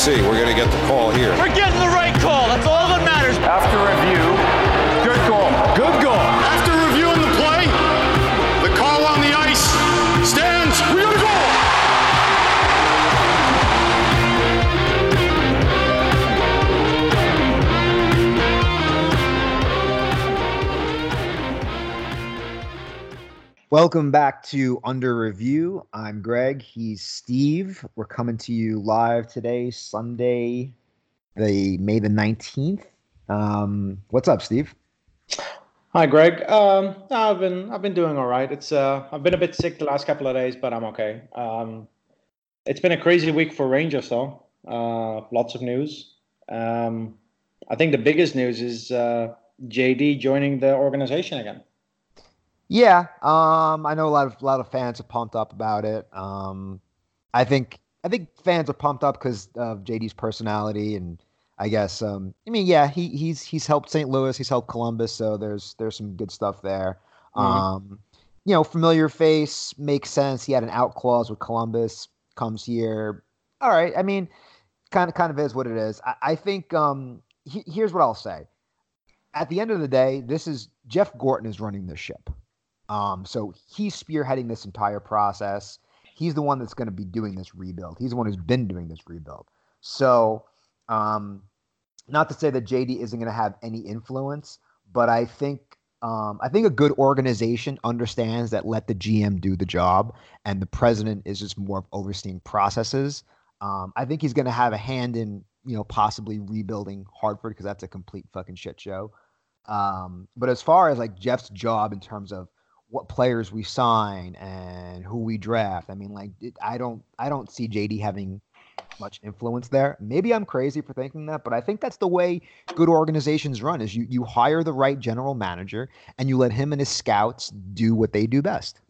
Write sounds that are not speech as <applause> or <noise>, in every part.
see. We're going to get the call here. We're getting the Welcome back to Under Review. I'm Greg. He's Steve. We're coming to you live today, Sunday, the May the 19th. Um, what's up, Steve? Hi, Greg. Um, I've been I've been doing all right. It's uh, I've been a bit sick the last couple of days, but I'm okay. Um, it's been a crazy week for Rangers, though. Uh, lots of news. Um, I think the biggest news is uh, JD joining the organization again. Yeah, um, I know a lot of a lot of fans are pumped up about it. Um, I think I think fans are pumped up because of JD's personality and I guess um, I mean yeah he he's he's helped St. Louis, he's helped Columbus, so there's there's some good stuff there. Mhm. Um, you know, familiar face makes sense. He had an out clause with Columbus, comes here. All right, I mean, kind of kind of is what it is. I, I think um, he, here's what I'll say. At the end of the day, this is Jeff Gorton is running this ship. Um, so he's spearheading this entire process. He's the one that's going to be doing this rebuild. He's the one who's been doing this rebuild. So, um, not to say that JD isn't going to have any influence, but I think um, I think a good organization understands that let the GM do the job, and the president is just more of overseeing processes. Um, I think he's going to have a hand in you know possibly rebuilding Hartford because that's a complete fucking shit show. Um, but as far as like Jeff's job in terms of what players we sign and who we draft. I mean, like I don't I don't see JD having much influence there. Maybe I'm crazy for thinking that, but I think that's the way good organizations run is you you hire the right general manager and you let him and his scouts do what they do best.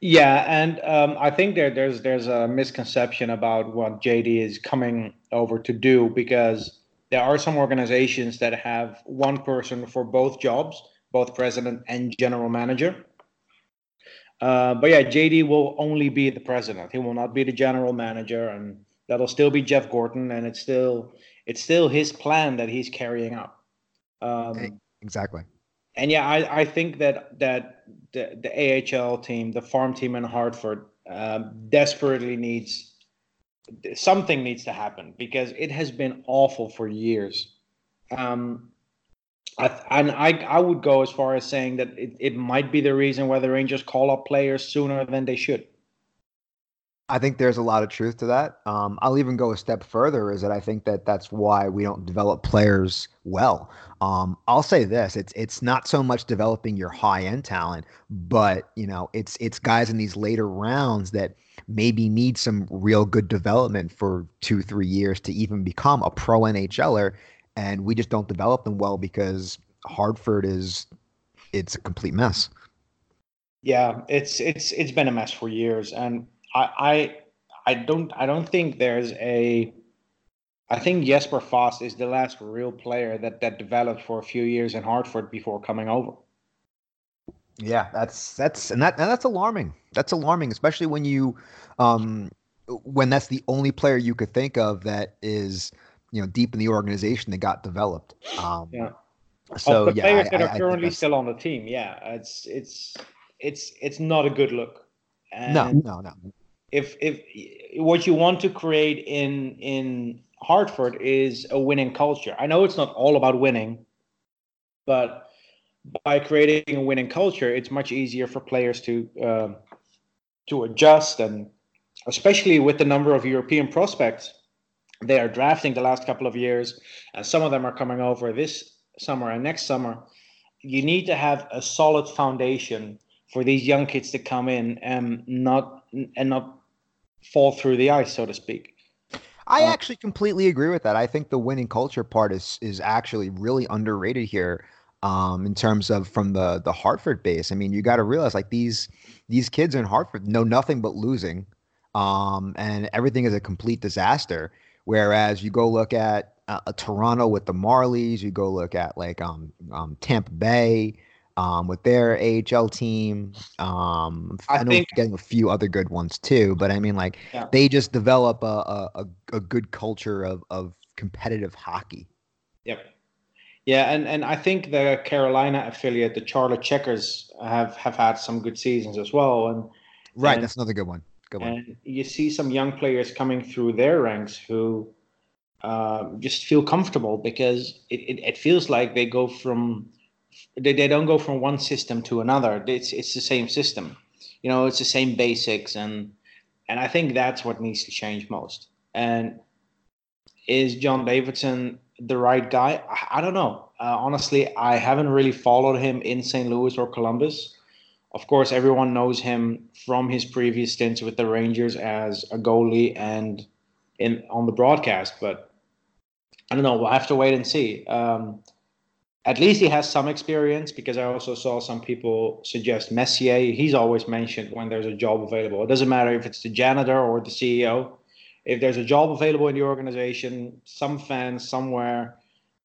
Yeah, and um, I think there there's there's a misconception about what JD is coming over to do because there are some organizations that have one person for both jobs, both president and general manager. Uh, but yeah, JD will only be the president. He will not be the general manager, and that'll still be Jeff Gorton, and it's still it's still his plan that he's carrying out. Um, Exactly. and yeah, I, I think that that the, the AHL team, the farm team in Hartford, um, desperately needs something needs to happen because it has been awful for years. Um, And I I would go as far as saying that it, it might be the reason why the Rangers call up players sooner than they should. I think there's a lot of truth to that. Um, I'll even go a step further. Is that I think that that's why we don't develop players well. Um, I'll say this: it's it's not so much developing your high end talent, but you know, it's it's guys in these later rounds that maybe need some real good development for two three years to even become a pro NHLer, and we just don't develop them well because Hartford is it's a complete mess. Yeah, it's it's it's been a mess for years, and I I I don't I don't think there's a I think Jesper Fast is the last real player that that developed for a few years in Hartford before coming over. Yeah, that's that's and that and that's alarming. That's alarming, especially when you um when that's the only player you could think of that is you know deep in the organization that got developed. Um Yeah. so of the yeah, players I- that are I currently still on the team, yeah, it's it's it's it's not a good look. And no, no, no. if if what you want to create in in Hartford is a winning culture. I know it's not all about winning, but by creating a winning culture, it's much easier for players to um to adjust, and especially with the number of European prospects they are drafting the last couple of years, and some of them are coming over this summer and next summer. You need to have a solid foundation for these young kids to come in and not and not fall through the ice, so to speak. I Uh, actually completely agree with that. I think the winning culture part is is actually really underrated here. Um, in terms of from the the Hartford base, I mean, you got to realize like these these kids in Hartford know nothing but losing, um, and everything is a complete disaster. Whereas you go look at uh, Toronto with the Marlies, you go look at like um, um Tampa Bay, um, with their AHL team. Um, I, I know think- getting a few other good ones too, but I mean, like Yeah. they just develop a, a, a, a good culture of, of competitive hockey. Yep. Yeah, and, and I think the Carolina affiliate, the Charlotte Checkers, have, have had some good seasons as well. And Right, And- that's another good one. Good and you see some young players coming through their ranks who um, just feel comfortable because it, it, it feels like they go from they, they don't go from one system to another. It's it's the same system, you know. It's the same basics, and and I think that's what needs to change most. And is John Davidson the right guy? I, I don't know. Uh, honestly, I haven't really followed him in St. Louis or Columbus. Of course, everyone knows him from his previous stints with the Rangers as a goalie and in on the broadcast. But I don't know. We'll have to wait and see. Um, at least he has some experience because I also saw some people suggest Messier. He's always mentioned when there's a job available. It doesn't matter if it's the janitor or the CEO. If there's a job available in the organization, some fan somewhere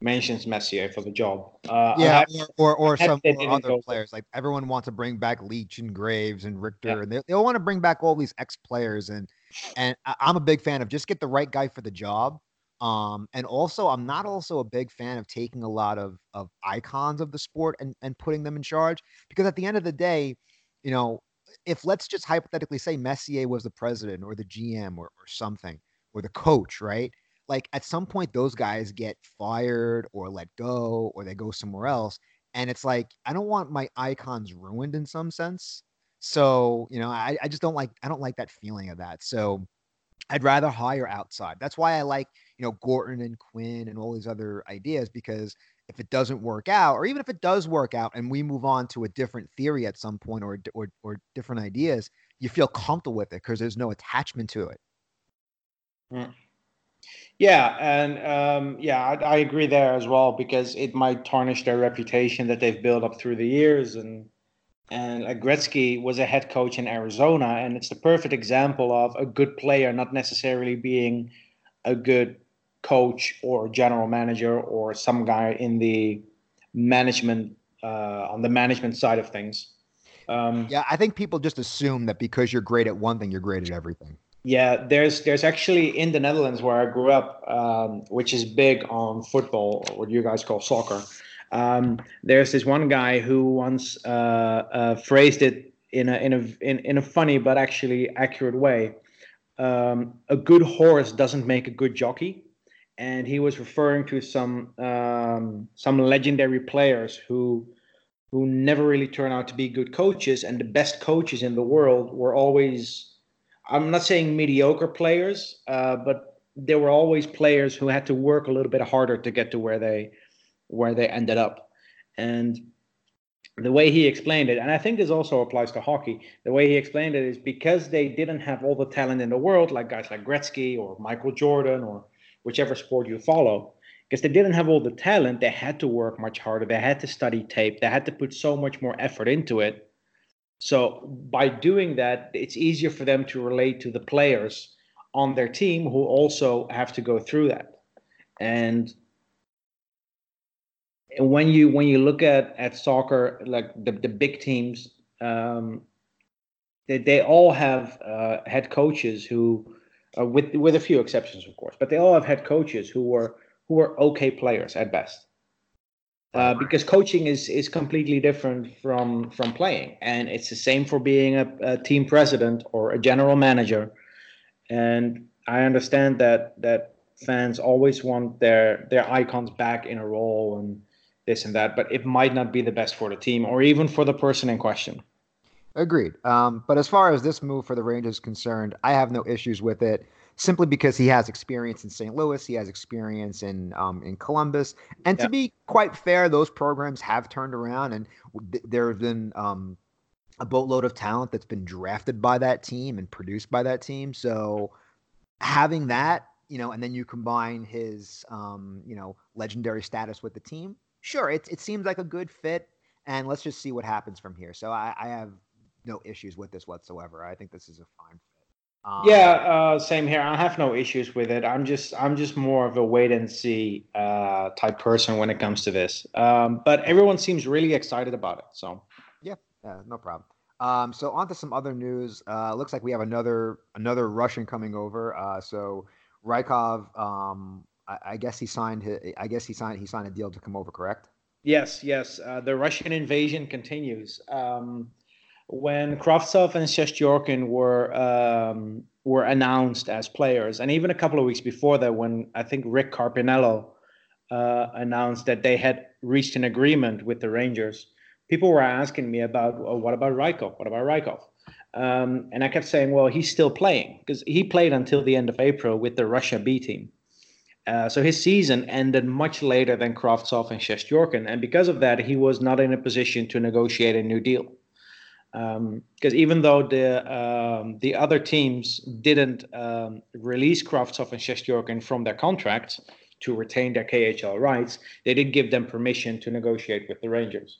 mentions Messier for the job. Uh, yeah, I- or or, or some or other players. Like everyone wants to bring back Leetch and Graves and Richter, Yeah. and they they all want to bring back all these ex players. And and I- I'm a big fan of just get the right guy for the job. Um, and also I'm not also a big fan of taking a lot of of icons of the sport and and putting them in charge because at the end of the day, you know, if let's just hypothetically say Messier was the president or the GM or, or something or the coach, right? Like at some point, those guys get fired or let go or they go somewhere else. And it's like, I don't want my icons ruined in some sense. So, you know, I, I just don't like, I don't like that feeling of that. So I'd rather hire outside. That's why I like, you know, Gorton and Quinn and all these other ideas because if it doesn't work out, or even if it does work out and we move on to a different theory at some point or, or, or different ideas, you feel comfortable with it because there's no attachment to it. Mm. Yeah, and um, yeah, I, I agree there as well because it might tarnish their reputation that they've built up through the years. And and uh, Gretzky was a head coach in Arizona, and it's the perfect example of a good player not necessarily being a good coach or general manager or some guy in the management uh, on the management side of things. Um, Yeah, I think people just assume that because you're great at one thing, you're great at everything. Yeah, there's there's actually in the Netherlands where I grew up, um, which is big on football, what you guys call soccer. Um, there's this one guy who once uh, uh, phrased it in a in a in, in a funny but actually accurate way. Um, a good horse doesn't make a good jockey, and he was referring to some um, some legendary players who who never really turn out to be good coaches, and the best coaches in the world were always I'm not saying mediocre players, uh, but there were always players who had to work a little bit harder to get to where they where they ended up. And the way he explained it, and I think this also applies to hockey, the way he explained it is because they didn't have all the talent in the world, like guys like Gretzky or Michael Jordan or whichever sport you follow, because they didn't have all the talent, they had to work much harder. They had to study tape. They had to put so much more effort into it. So by doing that, it's easier for them to relate to the players on their team who also have to go through that. And when you when you look at at soccer, like the the big teams, um, they they all have uh, head coaches who, uh, with with a few exceptions, of course, but they all have head coaches who were who were okay players at best. Uh, because coaching is is completely different from from playing, and it's the same for being a, a team president or a general manager. And I understand that that fans always want their their icons back in a role and this and that, but it might not be the best for the team or even for the person in question. Agreed. Um, but as far as this move for the Rangers is concerned, I have no issues with it simply because he has experience in St. Louis, he has experience in um, in Columbus, and Yeah. to be quite fair, those programs have turned around, and th- there have been um, a boatload of talent that's been drafted by that team and produced by that team. So having that, you know, and then you combine his, um, you know, legendary status with the team, sure, it it seems like a good fit, and let's just see what happens from here. So I, I have no issues with this whatsoever. I think this is a fine fit. Um, Yeah, uh, same here. I have no issues with it. I'm just I'm just more of a wait and see uh, type person when it comes to this. Um, but everyone seems really excited about it. So Yeah, no problem. Um, so on to some other news. Uh, looks like we have another another Russian coming over. Uh, so Rykov, um, I, I guess he signed. His, I guess he signed. He signed a deal to come over. Correct? yes, yes, uh, the Russian invasion continues. When Kravtsov and Shestyorkin were um, were announced as players, and even a couple of weeks before that, when I think Rick Carpiniello uh, announced that they had reached an agreement with the Rangers, people were asking me about what about Rykov? What about Rykov? Um, and I kept saying, well, he's still playing because he played until the end of April with the Russia B team. Uh, so his season ended much later than Kravtsov and Shestyorkin, and because of that, he was not in a position to negotiate a new deal. Because even though the um, the other teams didn't um, release Kravtsov and Shestyorkin from their contracts to retain their KHL rights, they did give them permission to negotiate with the Rangers.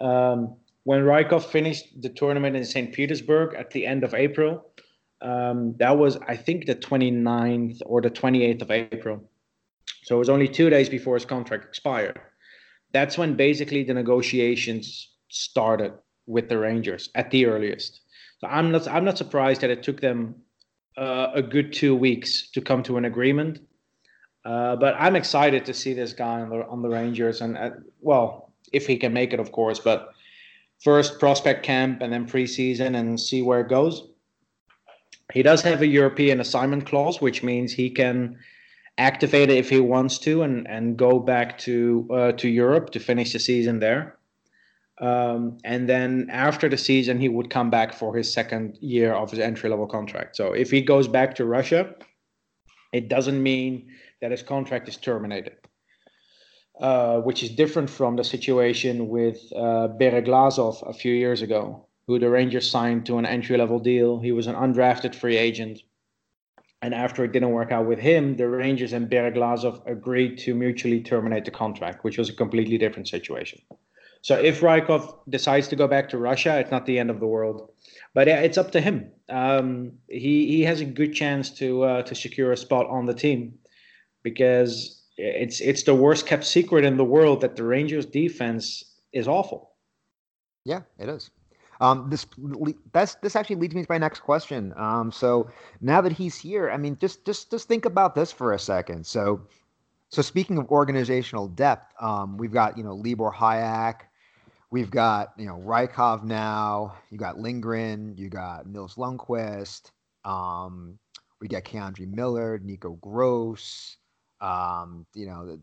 Um, when Rykov finished the tournament in St. Petersburg at the end of April, um, that was, I think, the 29th or the 28th of April. So it was only two days before his contract expired. That's when basically the negotiations started with the Rangers at the earliest. So I'm not, I'm not surprised that it took them uh, a good two weeks to come to an agreement. Uh, but I'm excited to see this guy on the on the Rangers, and uh, well, if he can make it, of course. But first prospect camp and then preseason and see where it goes. He does have a European assignment clause, which means he can activate it if he wants to and, and go back to uh, to Europe to finish the season there. Um, and then after the season, he would come back for his second year of his entry level contract. So if he goes back to Russia, it doesn't mean that his contract is terminated. Uh, which is different from the situation with uh, Bereglazov a few years ago, who the Rangers signed to an entry level deal. He was an undrafted free agent. And after it didn't work out with him, the Rangers and Bereglazov agreed to mutually terminate the contract, which was a completely different situation. So if Rykov decides to go back to Russia, it's not the end of the world. But it's up to him. Um, he he has a good chance to uh, to secure a spot on the team because it's it's the worst kept secret in the world that the Rangers defense is awful. Yeah, it is. Um, this that's this actually leads me to my next question. Um, so now that he's here, I mean, just just just think about this for a second. So, so speaking of organizational depth, um, we've got you know Libor Hajek, we've got you know Rykov now, you got Lindgren, you got Nils Lundkvist, um, we got K'Andre Miller, Nico Gross. Um, you know, the,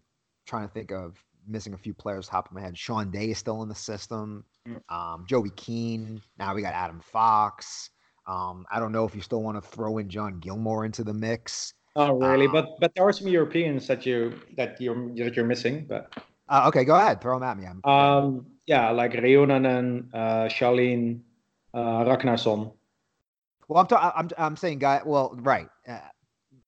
trying to think of missing a few players top of my head. Sean Day is still in the system. Um, Joey Keane. Now we got Adam Fox. Um, I don't know if you still want to throw in John Gilmore into the mix. Oh, really? Um, but but there are some Europeans that you that you're that you're missing. But Uh, okay, go ahead. Throw them at me. I'm, um, yeah, like Reunanen, uh, Charlene, uh, Ragnarsson. well, I'm, ta- I'm I'm saying guy. Well, right. Uh,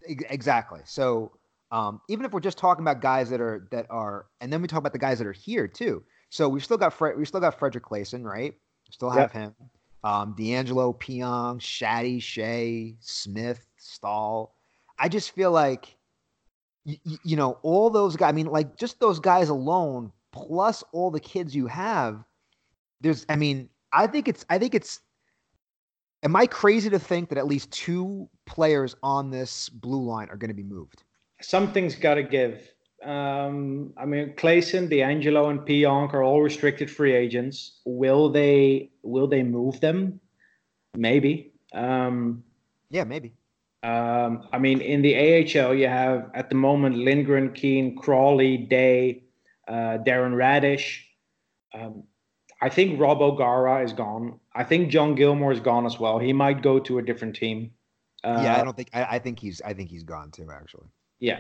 ex- exactly. So um, even if we're just talking about guys that are that are, and then we talk about the guys that are here too. So we've still got Fred, we still got Fredrik Claesson, right? Still have him. Um, DeAngelo, Pionk, Shaddy, Skjei, Smith, Staal. I just feel like, you, you know, all those guys. I mean, like just those guys alone, plus all the kids you have. There's, I mean, I think it's, I think it's. Am I crazy to think that at least two players on this blue line are going to be moved? Something's got to give. Um, I mean, Claesson, DeAngelo, and Pionk are all restricted free agents. Will they will they move them? Maybe. Um, Yeah, maybe. Um, I mean, in the AHL, you have at the moment Lindgren, Keane, Crawley, Day, uh, Darren Raddysh. Um, I think Rob O'Gara is gone. I think John Gilmore is gone as well. He might go to a different team. Uh, yeah, I don't think. I, I think he's. I think he's gone too. Actually. Yeah.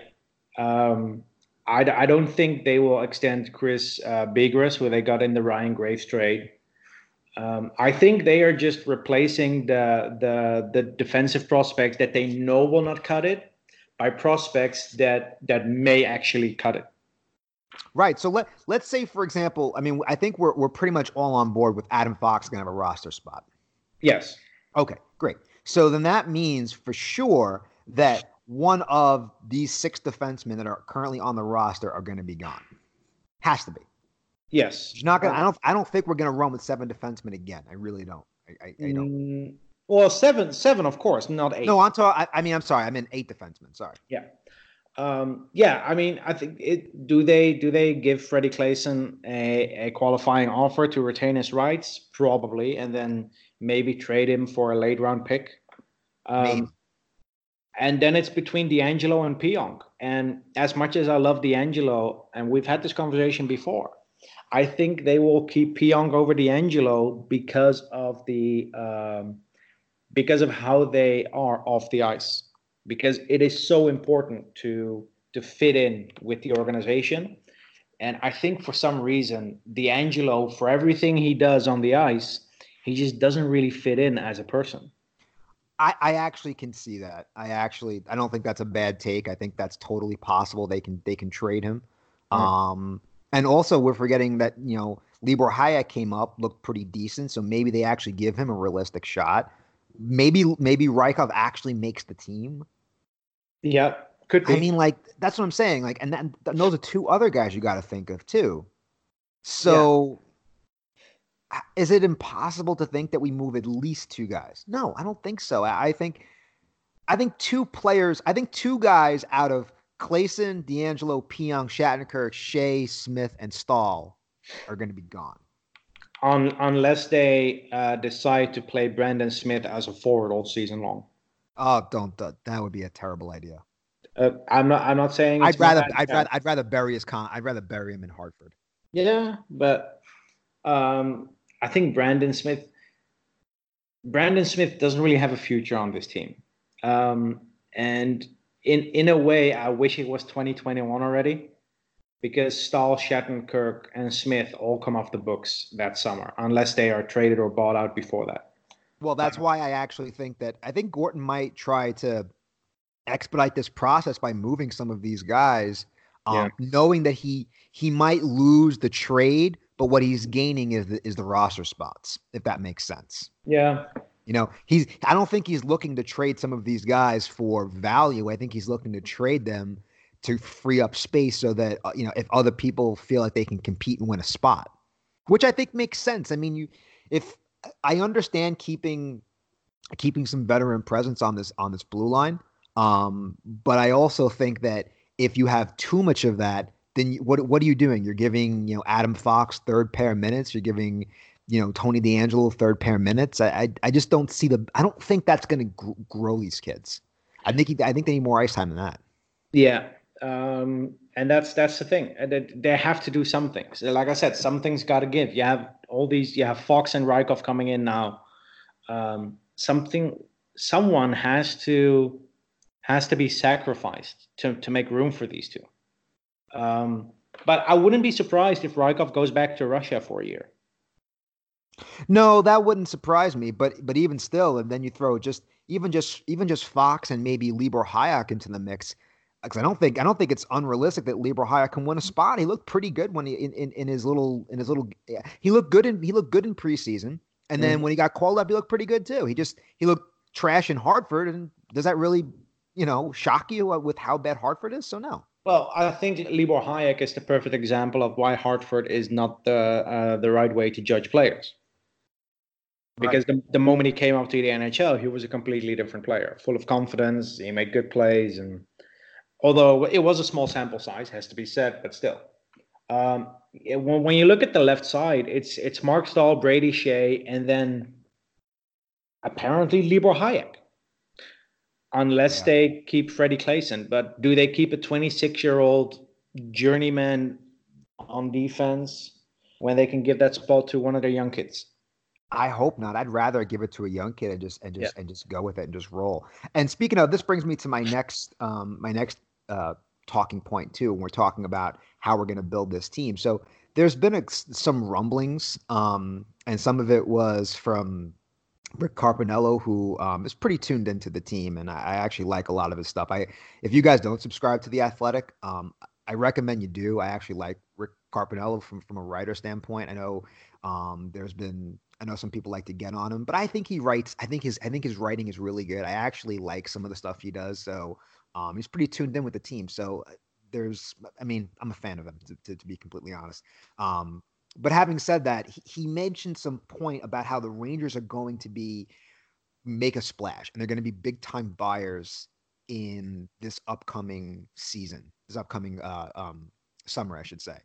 Um, I, I don't think they will extend Chris uh, Bigras, who they got in the Ryan Graves trade. Um, I think they are just replacing the, the the defensive prospects that they know will not cut it by prospects that that may actually cut it. Right. So let let's say, for example, I mean, I think we're we're pretty much all on board with Adam Fox to have a roster spot. Yes. Okay, great. So then that means for sure that one of these six defensemen that are currently on the roster are going to be gone. Has to be. Yes. It's not gonna. I don't. I don't think we're going to run with seven defensemen again. I really don't. I, I, I don't. Mm, well, seven, seven, of course, not eight. No, I'm talking. I, I mean, I'm sorry. I meant eight defensemen. Sorry. Yeah. Um, yeah, I mean, I think it. Do they do they give Freddie Claesson a, a qualifying offer to retain his rights? Probably, and then maybe trade him for a late round pick. Um, and then it's between DeAngelo and Pionk. And as much as I love DeAngelo, and we've had this conversation before, I think they will keep Pionk over DeAngelo because of the um, because of how they are off the ice. Because it is so important to to fit in with the organization. And I think for some reason, DeAngelo, for everything he does on the ice, he just doesn't really fit in as a person. I, I actually can see that. I actually I don't think that's a bad take. I think that's totally possible. They can they can trade him. Um and also we're forgetting that, you know, Libor Hajek came up, looked pretty decent, so maybe they actually give him a realistic shot. Maybe maybe Rykov actually makes the team. Yeah, could be. I mean, like that's what I'm saying. Like, and, that, and those are two other guys you got to think of too. So, h- is it impossible to think that we move at least two guys? No, I don't think so. I, I think, I think two players. I think two guys out of Claesson, DeAngelo, Pionk, Shattenkirk, Skjei, Smith, and Staal are going to be gone. Un unless they uh, decide to play Brandon Smith as a forward all season long. Oh, don't that, that would be a terrible idea. Uh, I'm not. I'm not saying. I'd rather, I'd rather, I'd rather bury his con. I'd rather bury him in Hartford. Yeah, but um, I think Brandon Smith. Brandon Smith doesn't really have a future on this team, um, and in in a way, I wish it was 2021 already, because Staal, Shattenkirk, and Smith all come off the books that summer, unless they are traded or bought out before that. Well, that's why I actually think that I think Gorton might try to expedite this process by moving some of these guys, um, knowing that he he might lose the trade, but what he's gaining is the, is the roster spots, if that makes sense. Yeah, You know, he's I don't think he's looking to trade some of these guys for value. I think he's looking to trade them to free up space so that uh, you know if other people feel like they can compete and win a spot, which I think makes sense. I mean, you if I understand keeping keeping some veteran presence on this on this blue line, um, but I also think that if you have too much of that, then you, what what are you doing? You're giving you know Adam Fox third pair minutes. You're giving you know Tony DeAngelo third pair minutes. I I, I just don't see the. I don't think that's going to gr- grow these kids. I think he, I think they need more ice time than that. Yeah, um, and that's that's the thing. They, have to do some things. like I said, something's got to give. You have all these. You have Fox and Rykov coming in now. Um, something, someone has to has to be sacrificed to to make room for these two. Um, but I wouldn't be surprised if Rykov goes back to Russia for a year. No, that wouldn't surprise me. But but even still, and then you throw just even just even just Fox and maybe Libor Hajek into the mix. Because I don't think I don't think it's unrealistic that Libor Hajek can win a mm-hmm. spot. He looked pretty good when he in, in, in his little in his little yeah, he looked good in he looked good in preseason. And then mm-hmm. when he got called up, he looked pretty good too. He just he looked trash in Hartford. And does that really, you know, shock you uh, with how bad Hartford is? So no. Well, I think Libor Hajek is the perfect example of why Hartford is not the uh, the right way to judge players. Because the, the moment he came up to the NHL, he was a completely different player, full of confidence. He made good plays, and although it was a small sample size, has to be said, but still, um, it- when, when you look at the left side, it's it's Marc Staal, Brady Skjei, and then apparently Libor Hajek unless Yeah. they keep Freddie Claesson. But do they keep a 26 year old journeyman on defense when they can give that spot to one of their young kids? I hope not. I'd rather give it to a young kid and just and just and just go with it and just roll. And speaking of, this brings me to my next um my next uh talking point too. When we're talking about how we're going to build this team. So there's been a, some rumblings, um, and some of it was from Rick Carpiniello, who um, is pretty tuned into the team, and I, I actually like a lot of his stuff. I if you guys don't subscribe to the Athletic, um, I recommend you do. I actually like Rick Carpiniello from from a writer standpoint. I know um, there's been I know some people like to get on him, but I think he writes. I think his I think his writing is really good. I actually like some of the stuff he does. So um, he's pretty tuned in with the team. So uh, there's, I mean, I'm a fan of him to, to, to be completely honest. Um, but having said that, he, he mentioned some point about how the Rangers are going to be make a splash and they're going to be big time buyers in this upcoming season, this upcoming uh, um, summer, I should say.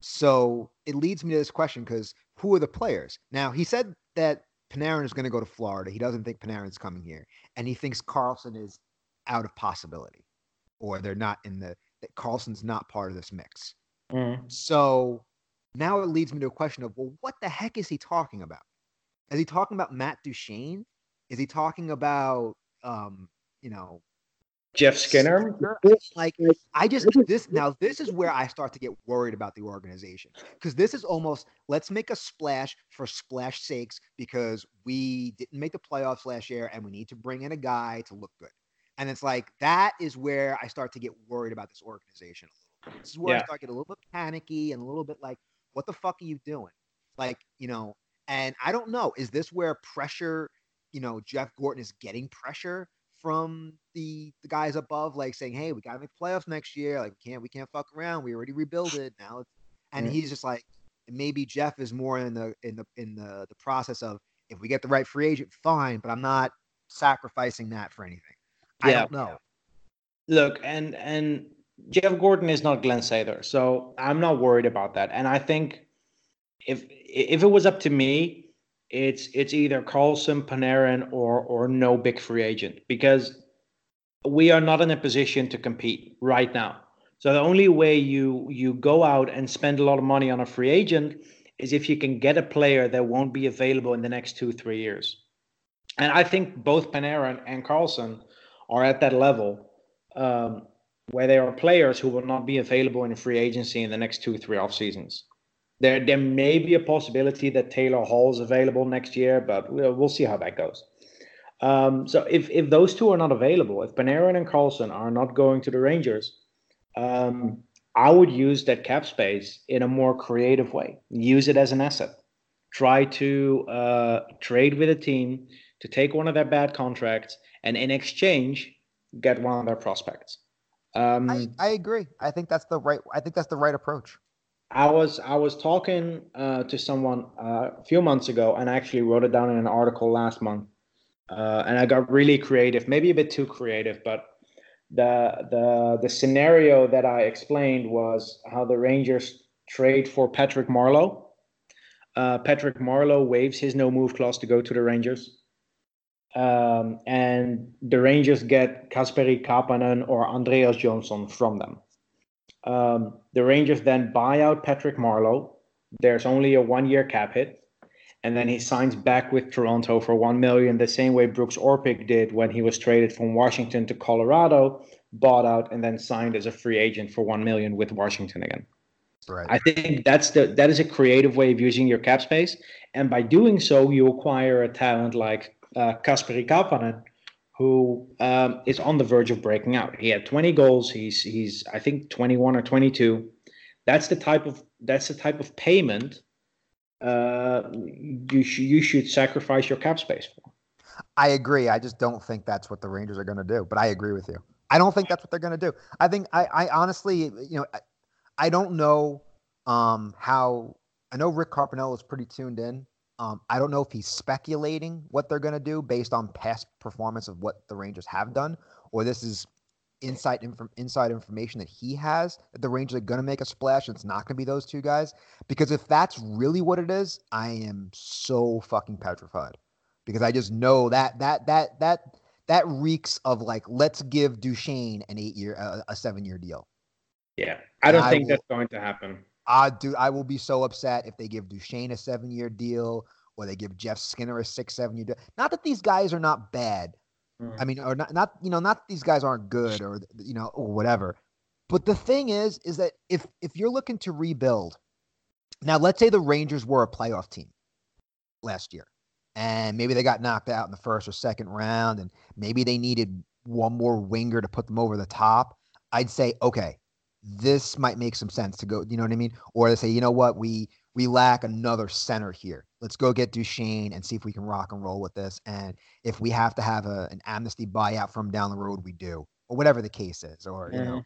So it leads me to this question because who are the players? Now, he said that Panarin is going to go to Florida. He doesn't think Panarin's coming here. And he thinks Carlson is out of possibility or they're not in the, that Karlsson's not part of this mix. Mm. So now it leads me to a question of, well, what the heck is he talking about? Is he talking about Matt Duchene? Is he talking about, um, you know, Jeff Skinner. like I just this now this is where I start to get worried about the organization because this is almost let's make a splash for splash sakes because we didn't make the playoffs last year and we need to bring in a guy to look good. And it's like that is where I start to get worried about this organization a little bit. This is where Yeah. I start to get a little bit panicky and a little bit like, what the fuck are you doing? Like, you know, and I don't know, is this where pressure, you know, Jeff Gorton is getting pressure from the the guys above, like saying, "Hey, we got to make playoffs next year. Like, we can't we can't fuck around. We already rebuild it now." It's, and Yeah. he's just like, maybe Jeff is more in the in the in the the process of if we get the right free agent, fine, but I'm not sacrificing that for anything. I Yeah. don't know. Look, and and Jeff Gorton is not Glenn Sather, so I'm not worried about that. And I think if if it was up to me, it's it's either Karlsson, Panarin, or or no big free agent because we are not in a position to compete right now. So the only way you you go out and spend a lot of money on a free agent is if you can get a player that won't be available in the next two three years. And I think both Panarin and Karlsson are at that level um, where there are players who will not be available in free agency in the next two or three off seasons. There there may be a possibility that Taylor Hall is available next year, but we'll, we'll see how that goes. Um, so if if those two are not available, if Panarin and Karlsson are not going to the Rangers, um, I would use that cap space in a more creative way. Use it as an asset. Try to uh, trade with a team to take one of their bad contracts, and in exchange, get one of their prospects. Um, I, I agree. I think that's the right. I think that's the right approach. I was I was talking uh, to someone uh, a few months ago, and I actually wrote it down in an article last month. Uh, and I got really creative, maybe a bit too creative, but the the the scenario that I explained was how the Rangers trade for Patrick Marleau. Uh, Patrick Marleau waives his no move clause to go to the Rangers. Um, and the Rangers get Kasperi Kapanen or Andreas Johnsson from them. Um, the Rangers then buy out Patrick Marleau. There's only a one-year cap hit, and then he signs back with Toronto for one million, the same way Brooks Orpik did when he was traded from Washington to Colorado, bought out, and then signed as a free agent for one million with Washington again. Right. I think that's the that is a creative way of using your cap space, and by doing so, you acquire a talent like uh, Kasperi Kapanen, who um, is on the verge of breaking out. He had 20 goals. He's he's I think 21 or 22. That's the type of that's the type of payment uh, you sh- you should sacrifice your cap space for. I agree. I just don't think that's what the Rangers are going to do. But I agree with you. I don't think that's what they're going to do. I think I, I honestly, you know, I, I don't know um, how. I know Rick Carpiniello is pretty tuned in. Um, I don't know if he's speculating what they're going to do based on past performance of what the Rangers have done, or this is inside inf- inside information that he has that the Rangers are going to make a splash. And it's not going to be those two guys because if that's really what it is, I am so fucking petrified because I just know that that that that that reeks of like let's give Duchene an eight year uh, a seven year deal. Yeah, I don't I think will- that's going to happen. Ah, do. I will be so upset if they give Duchene a seven year deal or they give Jeff Skinner a six seven year deal. Not that these guys are not bad. Mm. I mean, or not not you know not that these guys aren't good or you know or whatever. But the thing is, is that if if you're looking to rebuild, now let's say the Rangers were a playoff team last year, and maybe they got knocked out in the first or second round, and maybe they needed one more winger to put them over the top. I'd say, okay, this might make some sense to go. You know what I mean? Or they say, you know what, we we lack another center here. Let's go get Duchene and see if we can rock and roll with this. And if we have to have a, an amnesty buyout from down the road, we do, or whatever the case is. Or you know,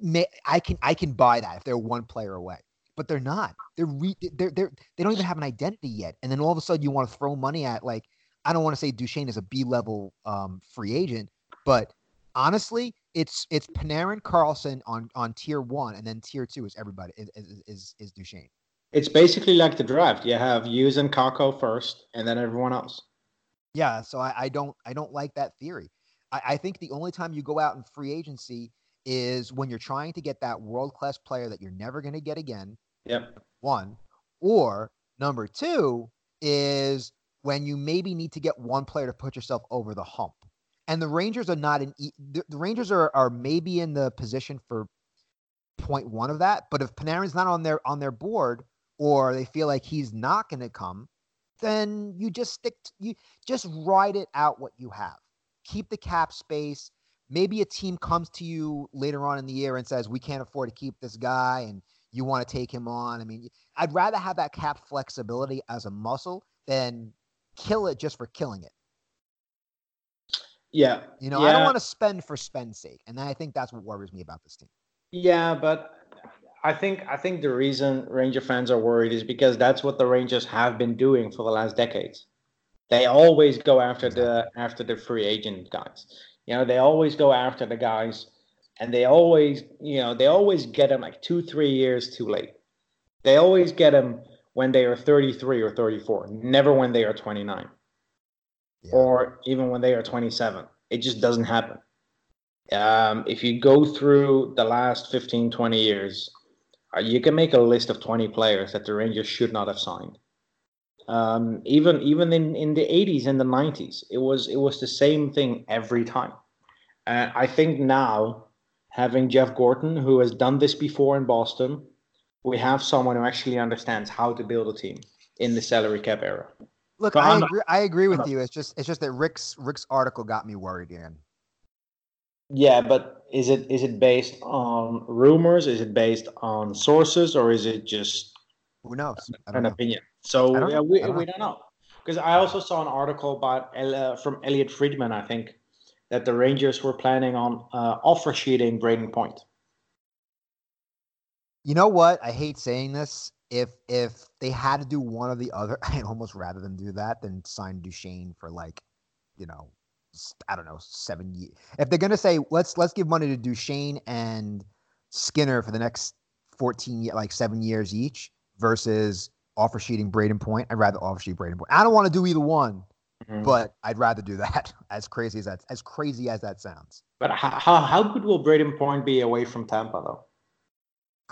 may, I can I can buy that if they're one player away, but they're not. They're re, they're they're they don't even have an identity yet. And then all of a sudden, you want to throw money at like I don't want to say Duchene is a B level um, free agent, but honestly, it's it's Panarin, Karlsson on on tier one, and then tier two is everybody is is is, Duchene. It's basically like the draft. You have Hughes and Kakko first, and then everyone else. Yeah, so I, I don't I don't like that theory. I, I think the only time you go out in free agency is when you're trying to get that world class player that you're never going to get again. Yep. One, or number two is when you maybe need to get one player to put yourself over the hump. And the Rangers are not in the, the Rangers are are maybe in the position for point one of that. But if Panarin's not on their on their board, or they feel like he's not going to come, then you just stick to, you just ride it out what you have. Keep the cap space. Maybe a team comes to you later on in the year and says, "We can't afford to keep this guy," and you want to take him on. I mean, I'd rather have that cap flexibility as a muscle than kill it just for killing it. Yeah. You know, yeah. I don't want to spend for spend's sake, and I think that's what worries me about this team. Yeah, but I think I think the reason Ranger fans are worried is because that's what the Rangers have been doing for the last decades. They always go after the after the free agent guys. You know, they always go after the guys, and they always you know they always get them like two three years too late. They always get them when they are 33 or 34, never when they are 29, Yeah. or even when they are 27. It just doesn't happen. Um, if you go through the last 15, 20 years, uh, you can make a list of 20 players that the Rangers should not have signed. Um, even even in, in the 80s and the 90s, it was it was the same thing every time. Uh, I think now having Jeff Gorton, who has done this before in Boston, we have someone who actually understands how to build a team in the salary cap era. Look, I not- agree, I agree with you. It's just it's just that Rick's Rick's article got me worried again. Yeah, but is it is it based on rumors? Is it based on sources, or is it just Who knows? An know. opinion. So don't yeah, we, don't we know. don't know because I also saw an article about uh, from Elliotte Friedman, I think, that the Rangers were planning on uh, offer sheeting Brayden Point. You know what? I hate saying this. If if they had to do one or the other, <laughs> I'd almost rather them do that than sign Duchene for like, you know, I don't know, seven years. If they're gonna say let's let's give money to Duchene and Skinner for the next fourteen like seven years each versus offer sheeting Brayden Point, I'd rather offer sheet Brayden Point. I don't want to do either one, Mhm. but I'd rather do that. <laughs> As crazy as that as crazy as that sounds. But how how good will Brayden Point be away from Tampa though?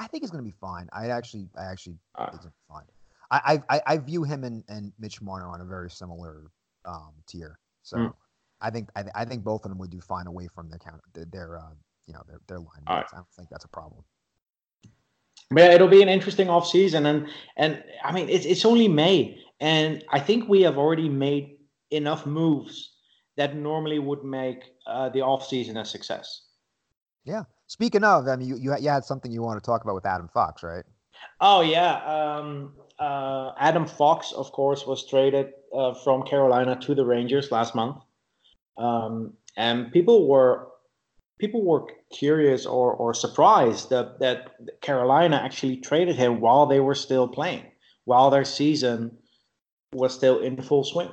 I think it's gonna be fine. I actually, I actually Uh, it's fine. I, I, I- I view him and, and Mitch Marner on a very similar um, tier. So Mm. I think, I, I think both of them would do fine away from their count, their, uh, you know, their, their line. Mates. I don't think that's a problem. But it'll be an interesting off season, and and I mean it's it's only May, and I think we have already made enough moves that normally would make uh, the off season a success. Yeah. Speaking of, I mean, you, you, had- something you want to talk about with Adam Fox, right? Oh yeah, um, uh, Adam Fox, of course, was traded uh, from Carolina to the Rangers last month, um, and people were people were curious or, or surprised that that Carolina actually traded him while they were still playing, while their season was still in full swing.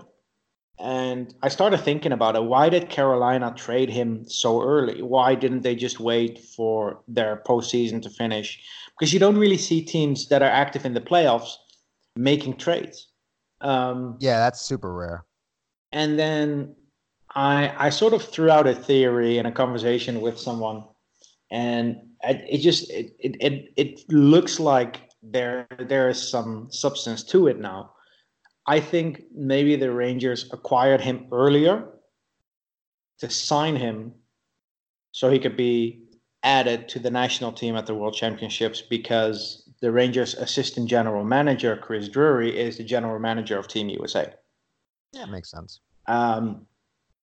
And I started thinking about it. Why did Carolina trade him so early? Why didn't they just wait for their postseason to finish? Because you don't really see teams that are active in the playoffs making trades. Um, Yeah, that's super rare. and then I I sort of threw out a theory in a conversation with someone, and it, it just it, it it it looks like there there is some substance to it now. I think maybe the Rangers acquired him earlier to sign him so he could be added to the national team at the World Championships because the Rangers assistant general manager Chris Drury is the general manager of Team USA. Yeah, makes sense. Um,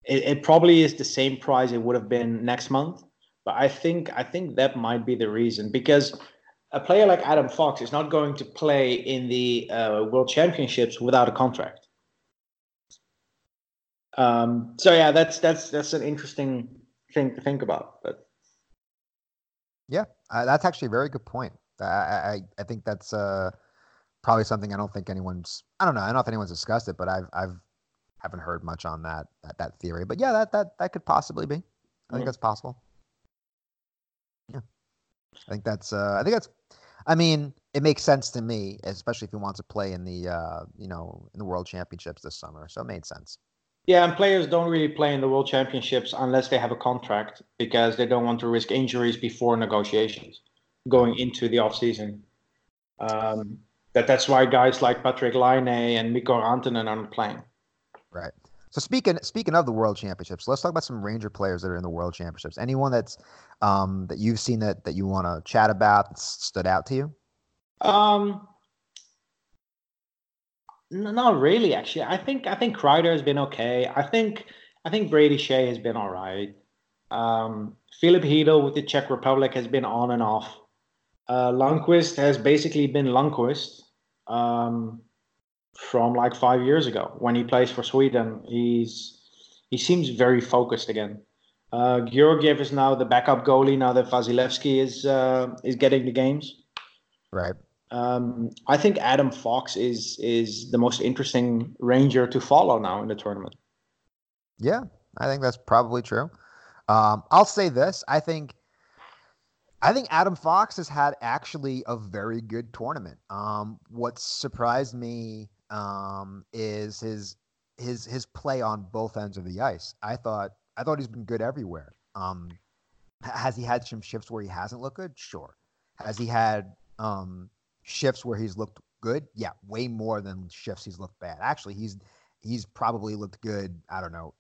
it, it probably is the same price it would have been next month, but I think I think that might be the reason because a player like Adam Fox is not going to play in the uh, World Championships without a contract. Um, so yeah, that's that's that's an interesting thing to think about. But yeah, uh, that's actually a very good point. I I, I think that's uh, probably something I don't think anyone's I don't know I don't know if anyone's discussed it, but I've I've haven't heard much on that that, that theory. But yeah, that that that could possibly be. I think that's possible. I think that's uh, I think that's. I mean, it makes sense to me, especially if he wants to play in the uh, you know in the World Championships this summer. So it made sense. Yeah, and players don't really play in the World Championships unless they have a contract because they don't want to risk injuries before negotiations going into the off season. Um, that that's why guys like Patrick Laine and Mikko Rantanen aren't playing. Right. So speaking speaking of the World Championships, let's talk about some Ranger players that are in the World Championships. Anyone that's um, that you've seen that that you want to chat about that stood out to you? Um, not really, actually. I think I think Kreider has been okay. I think I think Brady Skjei has been all right. Um, Filip Chytil with the Czech Republic has been on and off. Uh, Lundqvist has basically been Lundqvist um, from like five years ago when he plays for Sweden. He's he seems very focused again. Uh, Georgiev is now the backup goalie now that Vasilevskiy is uh, is getting the games. Right. Um, I think Adam Fox is is the most interesting Ranger to follow now in the tournament. Yeah, I think that's probably true. Um, I'll say this: I think, I think Adam Fox has had actually a very good tournament. Um, what surprised me um, is his his his play on both ends of the ice. I thought I thought he's been good everywhere. Um, has he had some shifts where he hasn't looked good? Sure. Has he had um, shifts where he's looked good, yeah, way more than shifts he's looked bad. Actually, he's he's probably looked good. I don't know,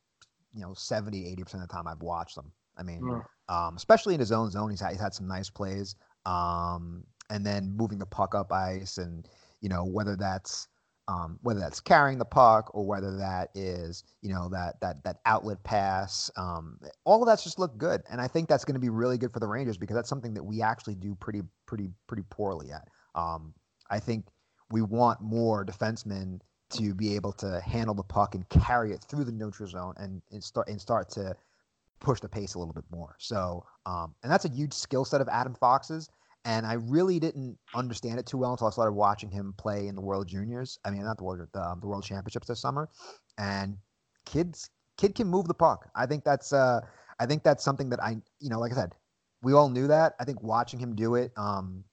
you know, 70, 80 percent of the time I've watched him. I mean, um, especially in his own zone, he's had, he's had some nice plays. Um, and then moving the puck up ice, and you know whether that's um, whether that's carrying the puck or whether that is you know that that that outlet pass um, all of that's just looked good and i think that's going to be really good for the rangers because that's something that we actually do pretty pretty pretty poorly at um, I think we want more defensemen to be able to handle the puck and carry it through the neutral zone and, and start and start to push the pace a little bit more. So, um, and that's a huge skill set of Adam Fox's. And I really didn't understand it too well until I started watching him play in the World Juniors. I mean, not the World the, the World Championships this summer. And kids, kid can move the puck. I think that's uh, I think that's something that I, you know, like I said, we all knew that. I think watching him do it, um,